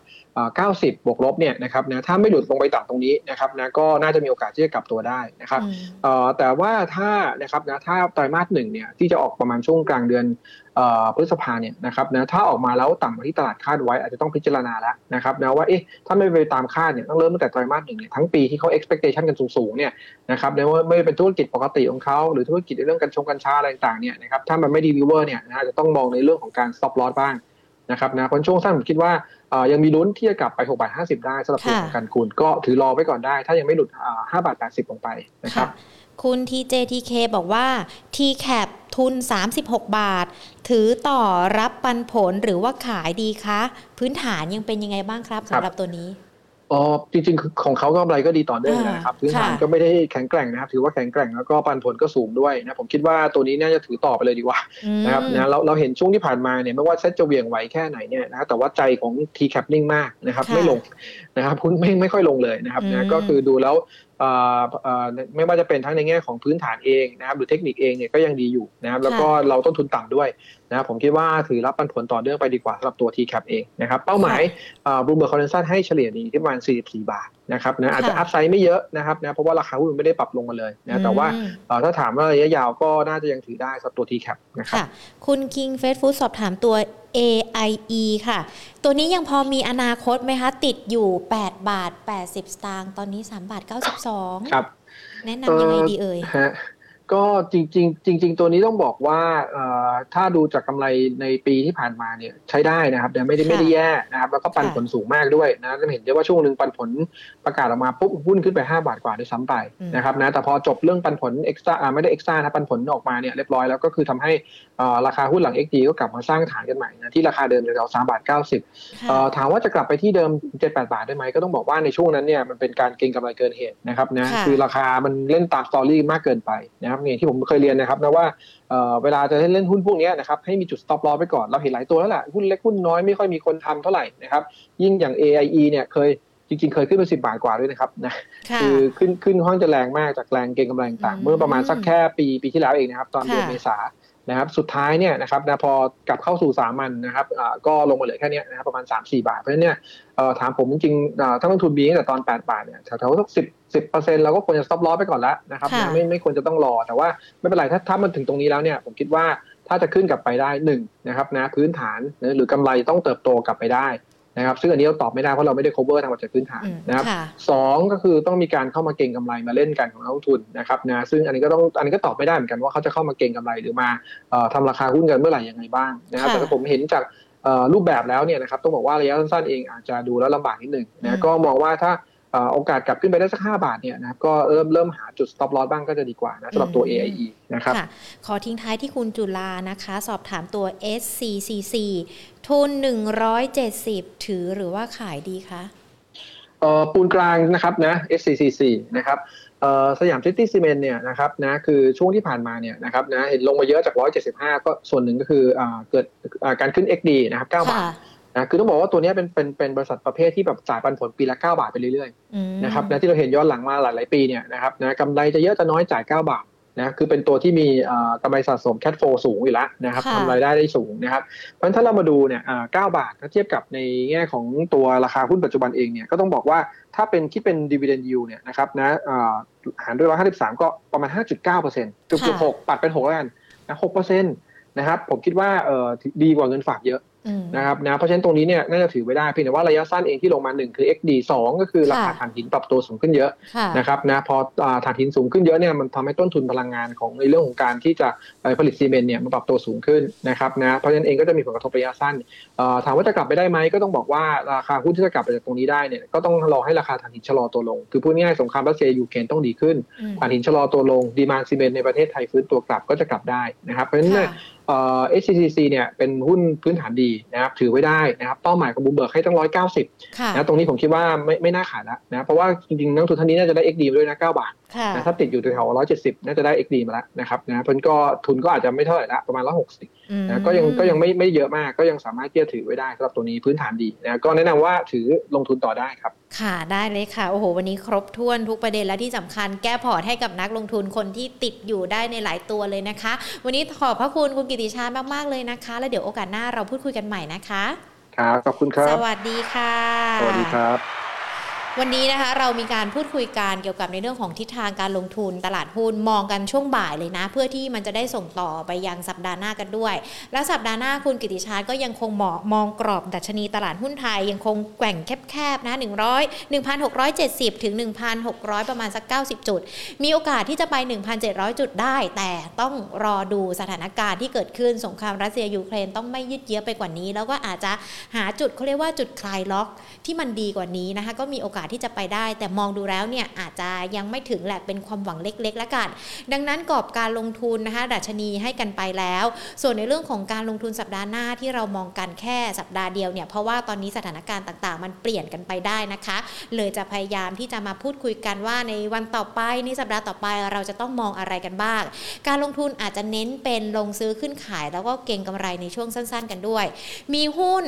เก้าสิบบวกลบเนี่ยนะครับนะถ้าไม่หลุดลงไปต่ำตรงนี้นะครับนะก็น่าจะมีโอกาสที่จะกลับตัวได้นะครับอืมเอ่อแต่ว่าถ้านะครับนะถ้าไตรมาสหนึ่งเนี่ยที่จะออกประมาณช่วงกลางเดือนเอ่อ พฤษภาเนี่ยนะครับนะถ้าออกมาแล้วต่ำกว่าที่ตลาดคาดไว้อาจจะต้องพิจารณาแล้วนะครับนะว่าเอ๊ะถ้าไม่ไปตามคาดเนี่ยต้องเริ่มตั้งแต่ไตรมาสหนึ่งเนี่ยทั้งปีที่เขา expectation กันสูงๆเนี่ยนะครับนะว่าไม่เป็นธุรกิจปกติของเขาหรือธุรกิจในเรื่องการชงกัญชาอะไรต่างๆเนี่ยนะครับถ้ามันไม่ดีลิเวอร์เนี่ยนะจะต้องมองในเรื่องของการ stop loss บ้างนะครับนะเพราะช่วงสั้นผมคิดว่าเอ่อยังมีลุ้นที่จะกลับไป6บาท50 ได้สำหรับตัวของการคูณก็ถือรอไว้ก่อนได้ ถ้ายังไม่หลุดอ่า5บาท80 ลงไปนะครับ คุณ TJTK บอกว่า TCAP ทุน 36 บาท ถือต่อรับปันผลหรือว่าขายดีคะ พื้นฐานยังเป็นยังไงบ้างครับครับสำหรับตัวนี้อ๋อจริงๆคือของเขาก็กำไรก็ดีต่อเนื่องอ่านะครับพื้นฐานค่ะก็ไม่ได้แข็งแกร่งนะครับ ถือว่าแข็งแกร่งแล้วก็ปันผลก็สูงด้วยนะผมคิดว่าตัวนี้น่าจะถือต่อไปเลยดีกว่าอืมนะครับนะเราเราเห็นช่วงที่ผ่านมาเนี่ยไม่ว่าเซ็ตจะเหวี่ยงไหวแค่ไหนเนี่ยนะแต่ว่าใจของ T cap นิ่งมากนะครับค่ะไม่ลงนะครับหุ้นไม่ไม่ค่อยลงเลยนะครับอืนะมก็คือดูแล้วเอ่อเอ่อ ไม่ว่าจะเป็นทั้งในแง่ของพื้นฐานเองนะครับหรือเทคนิคเองเนี่ยก็ยังดีอยู่นะครับแล้วก็เราต้นทุนต่ำด้วยนะครับผมคิดว่าถือรับปันผลต่อเนื่องไปดีกว่าสำหรับตัว T cap เองนะครับเป้าหมายBloomberg consensus ให้เฉลี่ยดีที่ประมาณ 44 บาท นะครับนะอาจจะค่ะ upside ไม่เยอะนะครับนะเพราะว่าราคาหุ้นมันไม่ได้ปรับลงมาเลยนะแต่ว่าอืมเอ่อถ้าถามว่าระยะยาวก็น่าจะยังถือได้สำหรับตัว TCAP นะครับค่ะคุณ King f a s t Food สอบถามตัว AIE ค่ะ ตัวนี้ยังพอมีอนาคตไหมคะ ติดอยู่ 8 บาท 80 สตางค์ตอนนี้ 3 บาท 92 ครับ แนะนำยังไงดีเอ่ยฮะ ก็จริง ๆ จริง ๆ ตัวนี้ต้องบอกว่าเอ่อถ้าดูจากกำไรในปีที่ผ่านมาเนี่ยใช้ได้นะครับแต่ไม่ได้ค่ะไม่ได้แย่นะครับแล้วก็ปันผลสูงมากด้วยนะจะเห็นได้ว่าช่วงหนึ่งปันผลประกาศออกมาปุ๊บหุ้นขึ้นไป 5 บาทกว่าด้วยซ้ำไปอืมนะครับนะแต่พอจบเรื่องปันผลเอ็กซ์ตร้าไม่ได้เอ็กซ์ตร้านะปันผลออกมาเนี่ยเรียบร้อยแล้วก็คือทำให้เอ่อราคาหุ้นหลัง XD ก็กลับมาสร้างฐานกันใหม่นะที่ราคาเดิมแถวๆสามบาทเก้าสิบค่ะเอ่อถามว่าจะกลับไปที่เดิม7-8บาทได้ไหมก็ต้องบอกว่าในช่วงนั้นเนี่ยมันเป็นการเก็งกำไรเกินเหตุนะครับนะค่ะคือราคามันเล่นตามสตอรี่มากเกินไปนะครับอย่างที่ผมเคยเรียนนะครับนะว่าเอ่อเวลาจะเล่นหุ้นพวกเนี้ยนะครับให้มีจุด stop loss ไปก่อนเราเห็นหลายตัวแล้วแหละหุ้นเล็กหุ้นน้อยไม่ค่อยมีคนทำเท่าไหร่นะครับยิ่งอย่าง AIE เนี่ยเคยจริงๆ เคยขึ้นไป10บาทกว่าด้วยนะครับนะค่ะคือขึ้นขึ้นค่อนข้างจะแรงมากจากแรงเก็งกำไรต่างอืมๆเมื่อประมาณสักแค่ปีปีที่แล้วเองนะครับ ตอนเดือนค่ะเมษา นะครับสุดท้ายเนี่ยนะครับนะพอกลับเข้าสู่สามัญนะครับอ่าก็ลงมาเหลือแค่เนี้ยนะครับประมาณ 3-4 บาท เพราะฉะนั้นเนี่ยเอ่อถามผมจริงๆอ่าถ้าลงทุนบีตั้งแต่ตอน 8 บาทเนี่ยแถวๆสักสิบสิบเปอร์เซ็นต์เราก็ควรจะ stop loss ไปก่อนแล้วนะครับค่ะนะไม่ไม่ควรจะต้องรอแต่ว่าไม่เป็นไรถ้าถ้ามันถึงตรงนี้แล้วเนี่ยผมคิดว่าถ้าจะขึ้นกลับไปได้หนึ่งนะครับนะพื้นฐานนะหรือกำไรต้องเติบโตกลับไปได้ นะครับซึ่งอันนี้เราตอบไม่ได้เพราะเราไม่ได้ cover ทางปัจจัยพื้นฐานอืมนะครับค่ะสองก็คือต้องมีการเข้ามาเก็งกำไรมาเล่นกันของนักลงทุนนะครับนะซึ่งอันนี้ก็ต้องอันนี้ก็ตอบไม่ได้เหมือนกันว่าเขาจะเข้ามาเก็งกำไรหรือมาเอ่อทำราคาหุ้นกันเมื่อไหร่ยังไงบ้างนะครับค่ะแต่ถ้าผมเห็นจากเอ่อรูปแบบแล้วเนี่ยนะครับต้องบอกว่าระยะสั้นๆเองอาจจะดูแล้วลำบากนิดหนึ่งอืนะมก็มองว่าถ้าเอ่อ โอกาสกลับขึ้นไปได้สัก 5 บาทเนี่ยนะครับก็เริ่มเริ่มหาจุด stop loss บ้างก็จะดีกว่านะสำหรับตัว AIE นะครับค่ะขอทิ้งท้ายที่คุณจุลานะคะ สอบถามตัว SCCC ทุน 170 ถือหรือว่าขายดีคะเอ่อปูนกลางนะครับนะ SCCC นะครับเอ่อสยามซิตี้ซีเมนต์เนี่ยนะครับนะคือช่วงที่ผ่านมาเนี่ยนะครับนะเห็นลงมาเยอะจาก 175 ก็ส่วนหนึ่งก็คืออ่าเกิดอ่าการขึ้น XD นะครับ 9 บาทค่ะ นะคือต้องบอกว่าตัวนี้เป็นเป็นเป็นบริษัทประเภทที่แบบจ่ายปันผลปีละ9บาทไปเรื่อยๆนะครับนะที่เราเห็นย้อนหลังมาหลายๆปีเนี่ยนะครับนะกำไรจะเยอะจะน้อยจ่าย 9 บาทนะคือเป็นตัวที่มีกำไรสะสมแคดโฟสูงอยู่แล้วนะครับทำรายได้ได้สูงนะครับเพราะฉะนั้นถ้าเรามาดูเนี่ยเก้าบาทถ้าเทียบกับในแง่ของตัวราคาหุ้นปัจจุบันเองเนี่ยก็ต้องบอกว่าถ้าเป็นคิดเป็นดีเวเดนยูเนี่ยนะครับนะหารด้วยร้อยห้าสิบสามก็ประมาณห้าจุดเก้าเปอร์เซ็นต์จุดจุดหกปัดเป็นหกแล้วกันนะหกเปอร์เซ็นต์นะครับผมคิดว่าเออดีกว่าเงินฝากเยอะ นะครับนะเพราะฉะนั้นตรงนี้เนี่ยน่าจะถือไว้ได้เพียงแต่ว่าระยะสั้นเองที่ลงมาหนึ่งคือ XD 2 ก็คือราคาถ่านหินปรับตัวสูงขึ้นเยอะนะครับนะพอถ่านหินสูงขึ้นเยอะเนี่ยมันทำให้ต้นทุนพลังงานของในเรื่องของการที่จะผลิตซีเมนต์เนี่ยมันปรับตัวสูงขึ้นนะครับนะเพราะฉะนั้นเองก็จะมีผลกระทบระยะสั้นถามว่าจะกลับไปได้ไหมก็ต้องบอกว่าราคาหุ้นที่จะกลับไปจากตรงนี้ได้เนี่ยก็ต้องรอให้ราคาถ่านหินชะลอตัวลง คือพูดง่ายๆสงครามรัสเซียยูเครนต้องดีขึ้นถ่านหินชะลอตัวลง demand ซีเมนต์ในประเทศไทยฟื้นตัวกลับก็จะกลับได้นะครับเพราะฉะนั้น เอ่อ SCCC เนี่ยเป็นหุ้นพื้นฐานดีนะครับถือไว้ได้นะครับเป้าหมายของบูมเบิร์กให้ตั้งร้อยเก้าสิบนะตรงนี้ผมคิดว่าไม่ไม่น่าขายแล้วนะเพราะว่าจริงๆนักทุนท่านนี้น่าจะได้ XD ด้วยนะเก้าบาท นะถ้าติดอยู่แถวร้อยเจ็ดสิบน่าจะได้ XD มาแล้วนะครับนะเพิ่นก็ทุนก็อาจจะไม่เท่าไหร่ละประมาณร้อยหกสิบนะก็ยังก็ยังไม่ไม่เยอะมากก็ยังสามารถที่จะถือไว้ได้สำหรับตัวนี้พื้นฐานดีนะก็แนะนำว่าถือลงทุนต่อได้ครับ ค่ะได้เลยค่ะ โอ้โห วันนี้ครบถ้วนทุกประเด็นและที่สำคัญแก้พอร์ตให้กับนักลงทุนคนที่ติดอยู่ได้ในหลายตัวเลยนะคะ วันนี้ขอบพระคุณคุณกิติชามากๆเลยนะคะ แล้วเดี๋ยวโอกาสหน้าเราพูดคุยกันใหม่นะคะครับขอบคุณครับ สวัสดีค่ะ สวัสดีครับ วันนี้นะคะเรามีการพูดคุยการเกี่ยวกับในเรื่องของทิศทางการลงทุนตลาดหุ้นมองกันช่วงบ่ายเลยนะ เพื่อที่มันจะได้ส่งต่อไปยังสัปดาห์หน้ากันด้วย และสัปดาห์หน้าคุณกิติชาติก็ยังคงมองมองกรอบดัชนีตลาดหุ้นไทย ยังคงแกว่งแคบๆนะ100 1,670 ถึง 1,600 ประมาณสัก 90 จุด มีโอกาสที่จะไป 1,700 จุดได้ แต่ต้องรอดูสถานการณ์ที่เกิดขึ้นสงครามรัสเซียยูเครนต้องไม่ยืดเยื้อไปกว่านี้ แล้วก็อาจจะหาจุดเขาเรียกว่าจุดคลายล็อกที่มันดีกว่านี้นะคะก็มีโอกาสที่จะไปได้ แต่มองดูแล้วเนี่ยอาจจะยังไม่ถึงแหละเป็นความหวังเล็กๆแล้วกัน ดังนั้นกรอบการลงทุนนะคะดัชนีให้กันไปแล้ว ส่วนในเรื่องของการลงทุนสัปดาห์หน้าที่เรามองกันแค่สัปดาห์เดียวเนี่ยเพราะว่าตอนนี้สถานการณ์ต่างๆ มันเปลี่ยนกันไปได้นะคะ เลยจะพยายามที่จะมาพูดคุยกันว่าในวันต่อไปในสัปดาห์ต่อไปเราจะต้องมองอะไรกันบ้าง การลงทุนอาจจะเน้นเป็นลงซื้อขึ้นขาย แล้วก็เก็งกำไรในช่วงสั้น ๆ กันด้วย มีหุ้น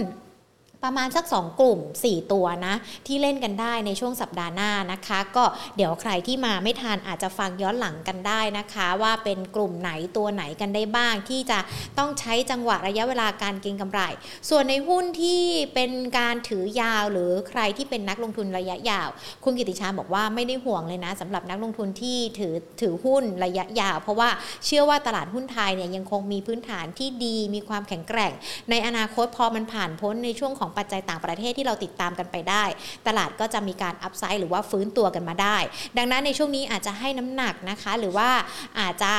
ประมาณสัก 2 กลุ่ม 4 ตัวนะ ที่เล่นกันได้ในช่วงสัปดาห์หน้านะคะ ก็เดี๋ยวใครที่มาไม่ทันอาจจะฟังย้อนหลังกันได้นะคะ ว่าเป็นกลุ่มไหนตัวไหนกันได้บ้าง ที่จะต้องใช้จังหวะระยะเวลาการเก็งกำไร ส่วนในหุ้นที่เป็นการถือยาวหรือใครที่เป็นนักลงทุนระยะยาว คุณกิติชาบอกว่าไม่ได้ห่วงเลยนะสำหรับนักลงทุนที่ถือถือหุ้นระยะยาว เพราะว่าเชื่อว่าตลาดหุ้นไทยเนี่ยยังคงมีพื้นฐานที่ดีมีความแข็งแกร่ง ในอนาคตพอมันผ่านพ้นในช่วงของปัจจัยต่างประเทศที่เราติดตามกันไปได้ ตลาดก็จะมีการอัพไซด์หรือว่าฟื้นตัวกันมาได้ ดังนั้นในช่วงนี้อาจจะให้น้ำหนักนะคะ หรือว่าอาจจะ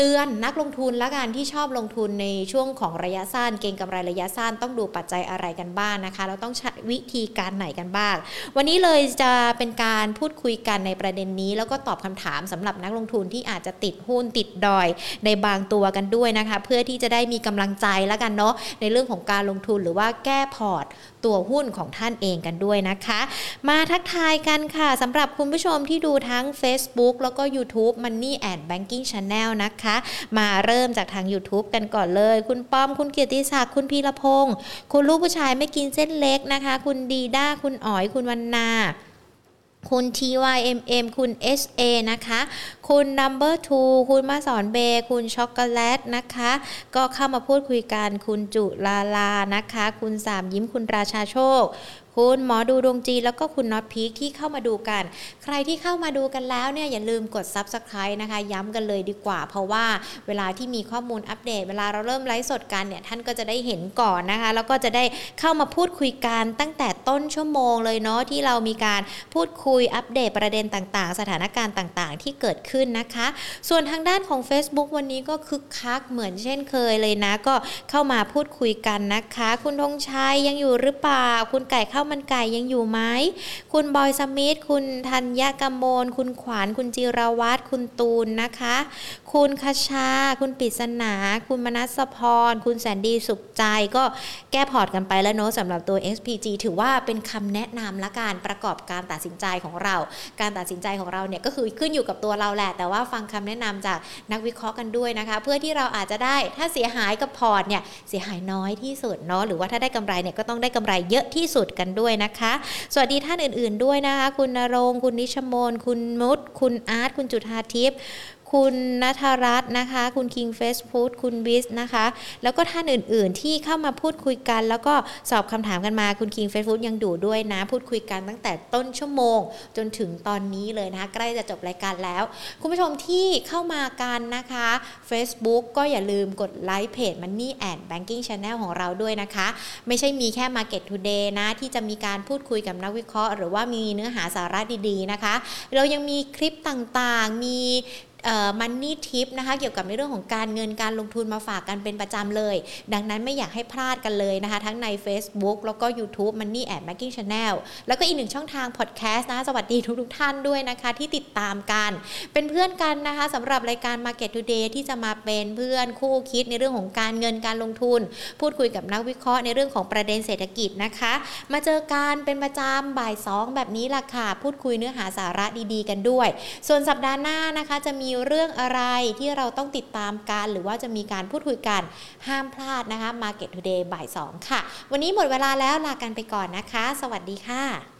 เตือนนักลงทุนและการที่ชอบลงทุนในช่วงของระยะสั้น เก็งกำไรระยะสั้นต้องดูปัจจัยอะไรกันบ้างนนะคะ เราต้องใช้วิธีการไหนกันบ้าง วันนี้เลยจะเป็นการพูดคุยกันในประเด็นนี้ แล้วก็ตอบคำถามสำหรับนักลงทุนที่อาจจะติดหุ้นติดดอย ในบางตัวกันด้วยนะคะ เพื่อที่จะได้มีกำลังใจแล้วกันเนาะในเรื่องของการลงทุนหรือว่าแก้พอร์ตตัวหุ้นของท่านเองกันด้วยนะคะ มาทักทายกันค่ะสำหรับคุณผู้ชมที่ดูทั้ง Facebook แล้วก็ YouTube Money and Banking Channel นะคะ มาเริ่มจากทาง YouTube กันก่อนเลย คุณป้อมคุณเกียรติศักดิ์คุณพีรพงศ์คุณลูกผู้ชายไม่กินเส้นเล็กนะคะ คุณดีด้าคุณอ๋อยคุณวันนา คุณ TYMM คุณ SA นะคะ คุณ Number 2 คุณมาสอนเบ คุณช็อกโกแลตนะคะ ก็เข้ามาพูดคุยกัน คุณจุลาลานะคะ คุณสามยิ้ม คุณราชาโชค คุณหมอดูดวงจีแล้วก็คุณน็อตพีคที่เข้ามาดูกัน ใครที่เข้ามาดูกันแล้วเนี่ยอย่าลืมกด Subscribe นะคะ ย้ำกันเลยดีกว่า เพราะว่าเวลาที่มีข้อมูลอัปเดต เวลาเราเริ่มไลฟ์สดกันเนี่ยท่านก็จะได้เห็นก่อนนะคะ แล้วก็จะได้เข้ามาพูดคุยกันตั้งแต่ต้นชั่วโมงเลยเนาะที่เรามีการพูดคุยอัปเดตประเด็นต่างๆ สถานการณ์ต่างๆ ที่เกิดขึ้นนะคะ ส่วนทางด้านของ Facebook วันนี้ก็คึกคักเหมือนเช่นเคยเลยนะ ก็เข้ามาพูดคุยกันนะคะ คุณธงชัยยังอยู่หรือเปล่า คุณไก่ข้าวมันไก่ยังอยู่ไหมคุณบอยสมิธคุณธัญญากมลคุณขวานคุณจิรวัตรคุณตูนนะคะคุณคชา คุณปิศนา คุณมนัสพร คุณแสนดีสุขใจ ก็แก้พอร์ตกันไปแล้วเนาะสำหรับตัว SPG ถือว่าเป็นคำแนะนำและการประกอบการตัดสินใจของเรา การตัดสินใจของเราเนี่ยก็คือขึ้นอยู่กับตัวเราแหละ แต่ว่าฟังคำแนะนำจากนักวิเคราะห์กันด้วยนะคะ เพื่อที่เราอาจจะได้ถ้าเสียหายกับพอร์ตเนี่ยเสียหายน้อยที่สุดเนาะหรือว่าถ้าได้กำไรเนี่ยก็ต้องได้กำไรเยอะที่สุดกันด้วยนะคะ สวัสดีท่านอื่น ๆด้วยนะคะ คุณนรงค์คุณนิชมน คุณมุดคุณอาร์ตคุณจุธาทิพย์ คุณนัทรัตน์นะคะ คุณคิงเฟสฟูดคุณบิสนะคะ แล้วก็ท่านอื่น ๆ ที่เข้ามาพูดคุยกัน แล้วก็สอบคำถามกันมาคุณคิงเฟสฟูดยังดูด้วยนะ พูดคุยกันตั้งแต่ต้นชั่วโมง จนถึงตอนนี้เลยนะคะ ใกล้จะจบรายการแล้ว คุณผู้ชมที่เข้ามากันนะคะ Facebook ก็อย่าลืมกดไลค์เพจ Money and Banking Channel ของเราด้วยนะคะ ไม่ใช่มีแค่ Market Today นะ ที่จะมีการพูดคุยกับนักวิเคราะห์ หรือว่ามีเนื้อหาสาระดี ๆ นะคะ เรายังมีคลิปต่างๆ มี มันนี่ทิปนะคะเกี่ยวกับในเรื่องของการเงินการลงทุนมาฝากกันเป็นประจำเลย ดังนั้นไม่อยากให้พลาดกันเลยนะคะ ทั้งใน Facebook แล้วก็ YouTube Money and Banking Channel แล้วก็อีกหนึ่งช่องทางพอดแคสต์นะสวัสดีทุกทท่านด้วยนะคะ ที่ติดตามกัน เป็นเพื่อนกันนะคะสำหรับรายการ Market Today ที่จะมาเป็นเพื่อนคู่คิดในเรื่องของการเงินการลงทุน พูดคุยกับนักวิเคราะห์ในเรื่องของประเด็นเศรษฐกิจนะคะ มาเจอกันเป็นประจำบ่าย 2 แบบนี้ล่ะค่ะพูดคุยเนื้อหาสาระดีๆ กันด้วย ส่วนสัปดาห์หน้านะคะจะมมีเรื่องอะไรที่เราต้องติดตามกัน หรือว่าจะมีการพูดคุยกันห้ามพลาดนะคะ Market Today บ่าย 2 ค่ะ วันนี้หมดเวลาแล้วลากันไปก่อนนะคะ สวัสดีค่ะ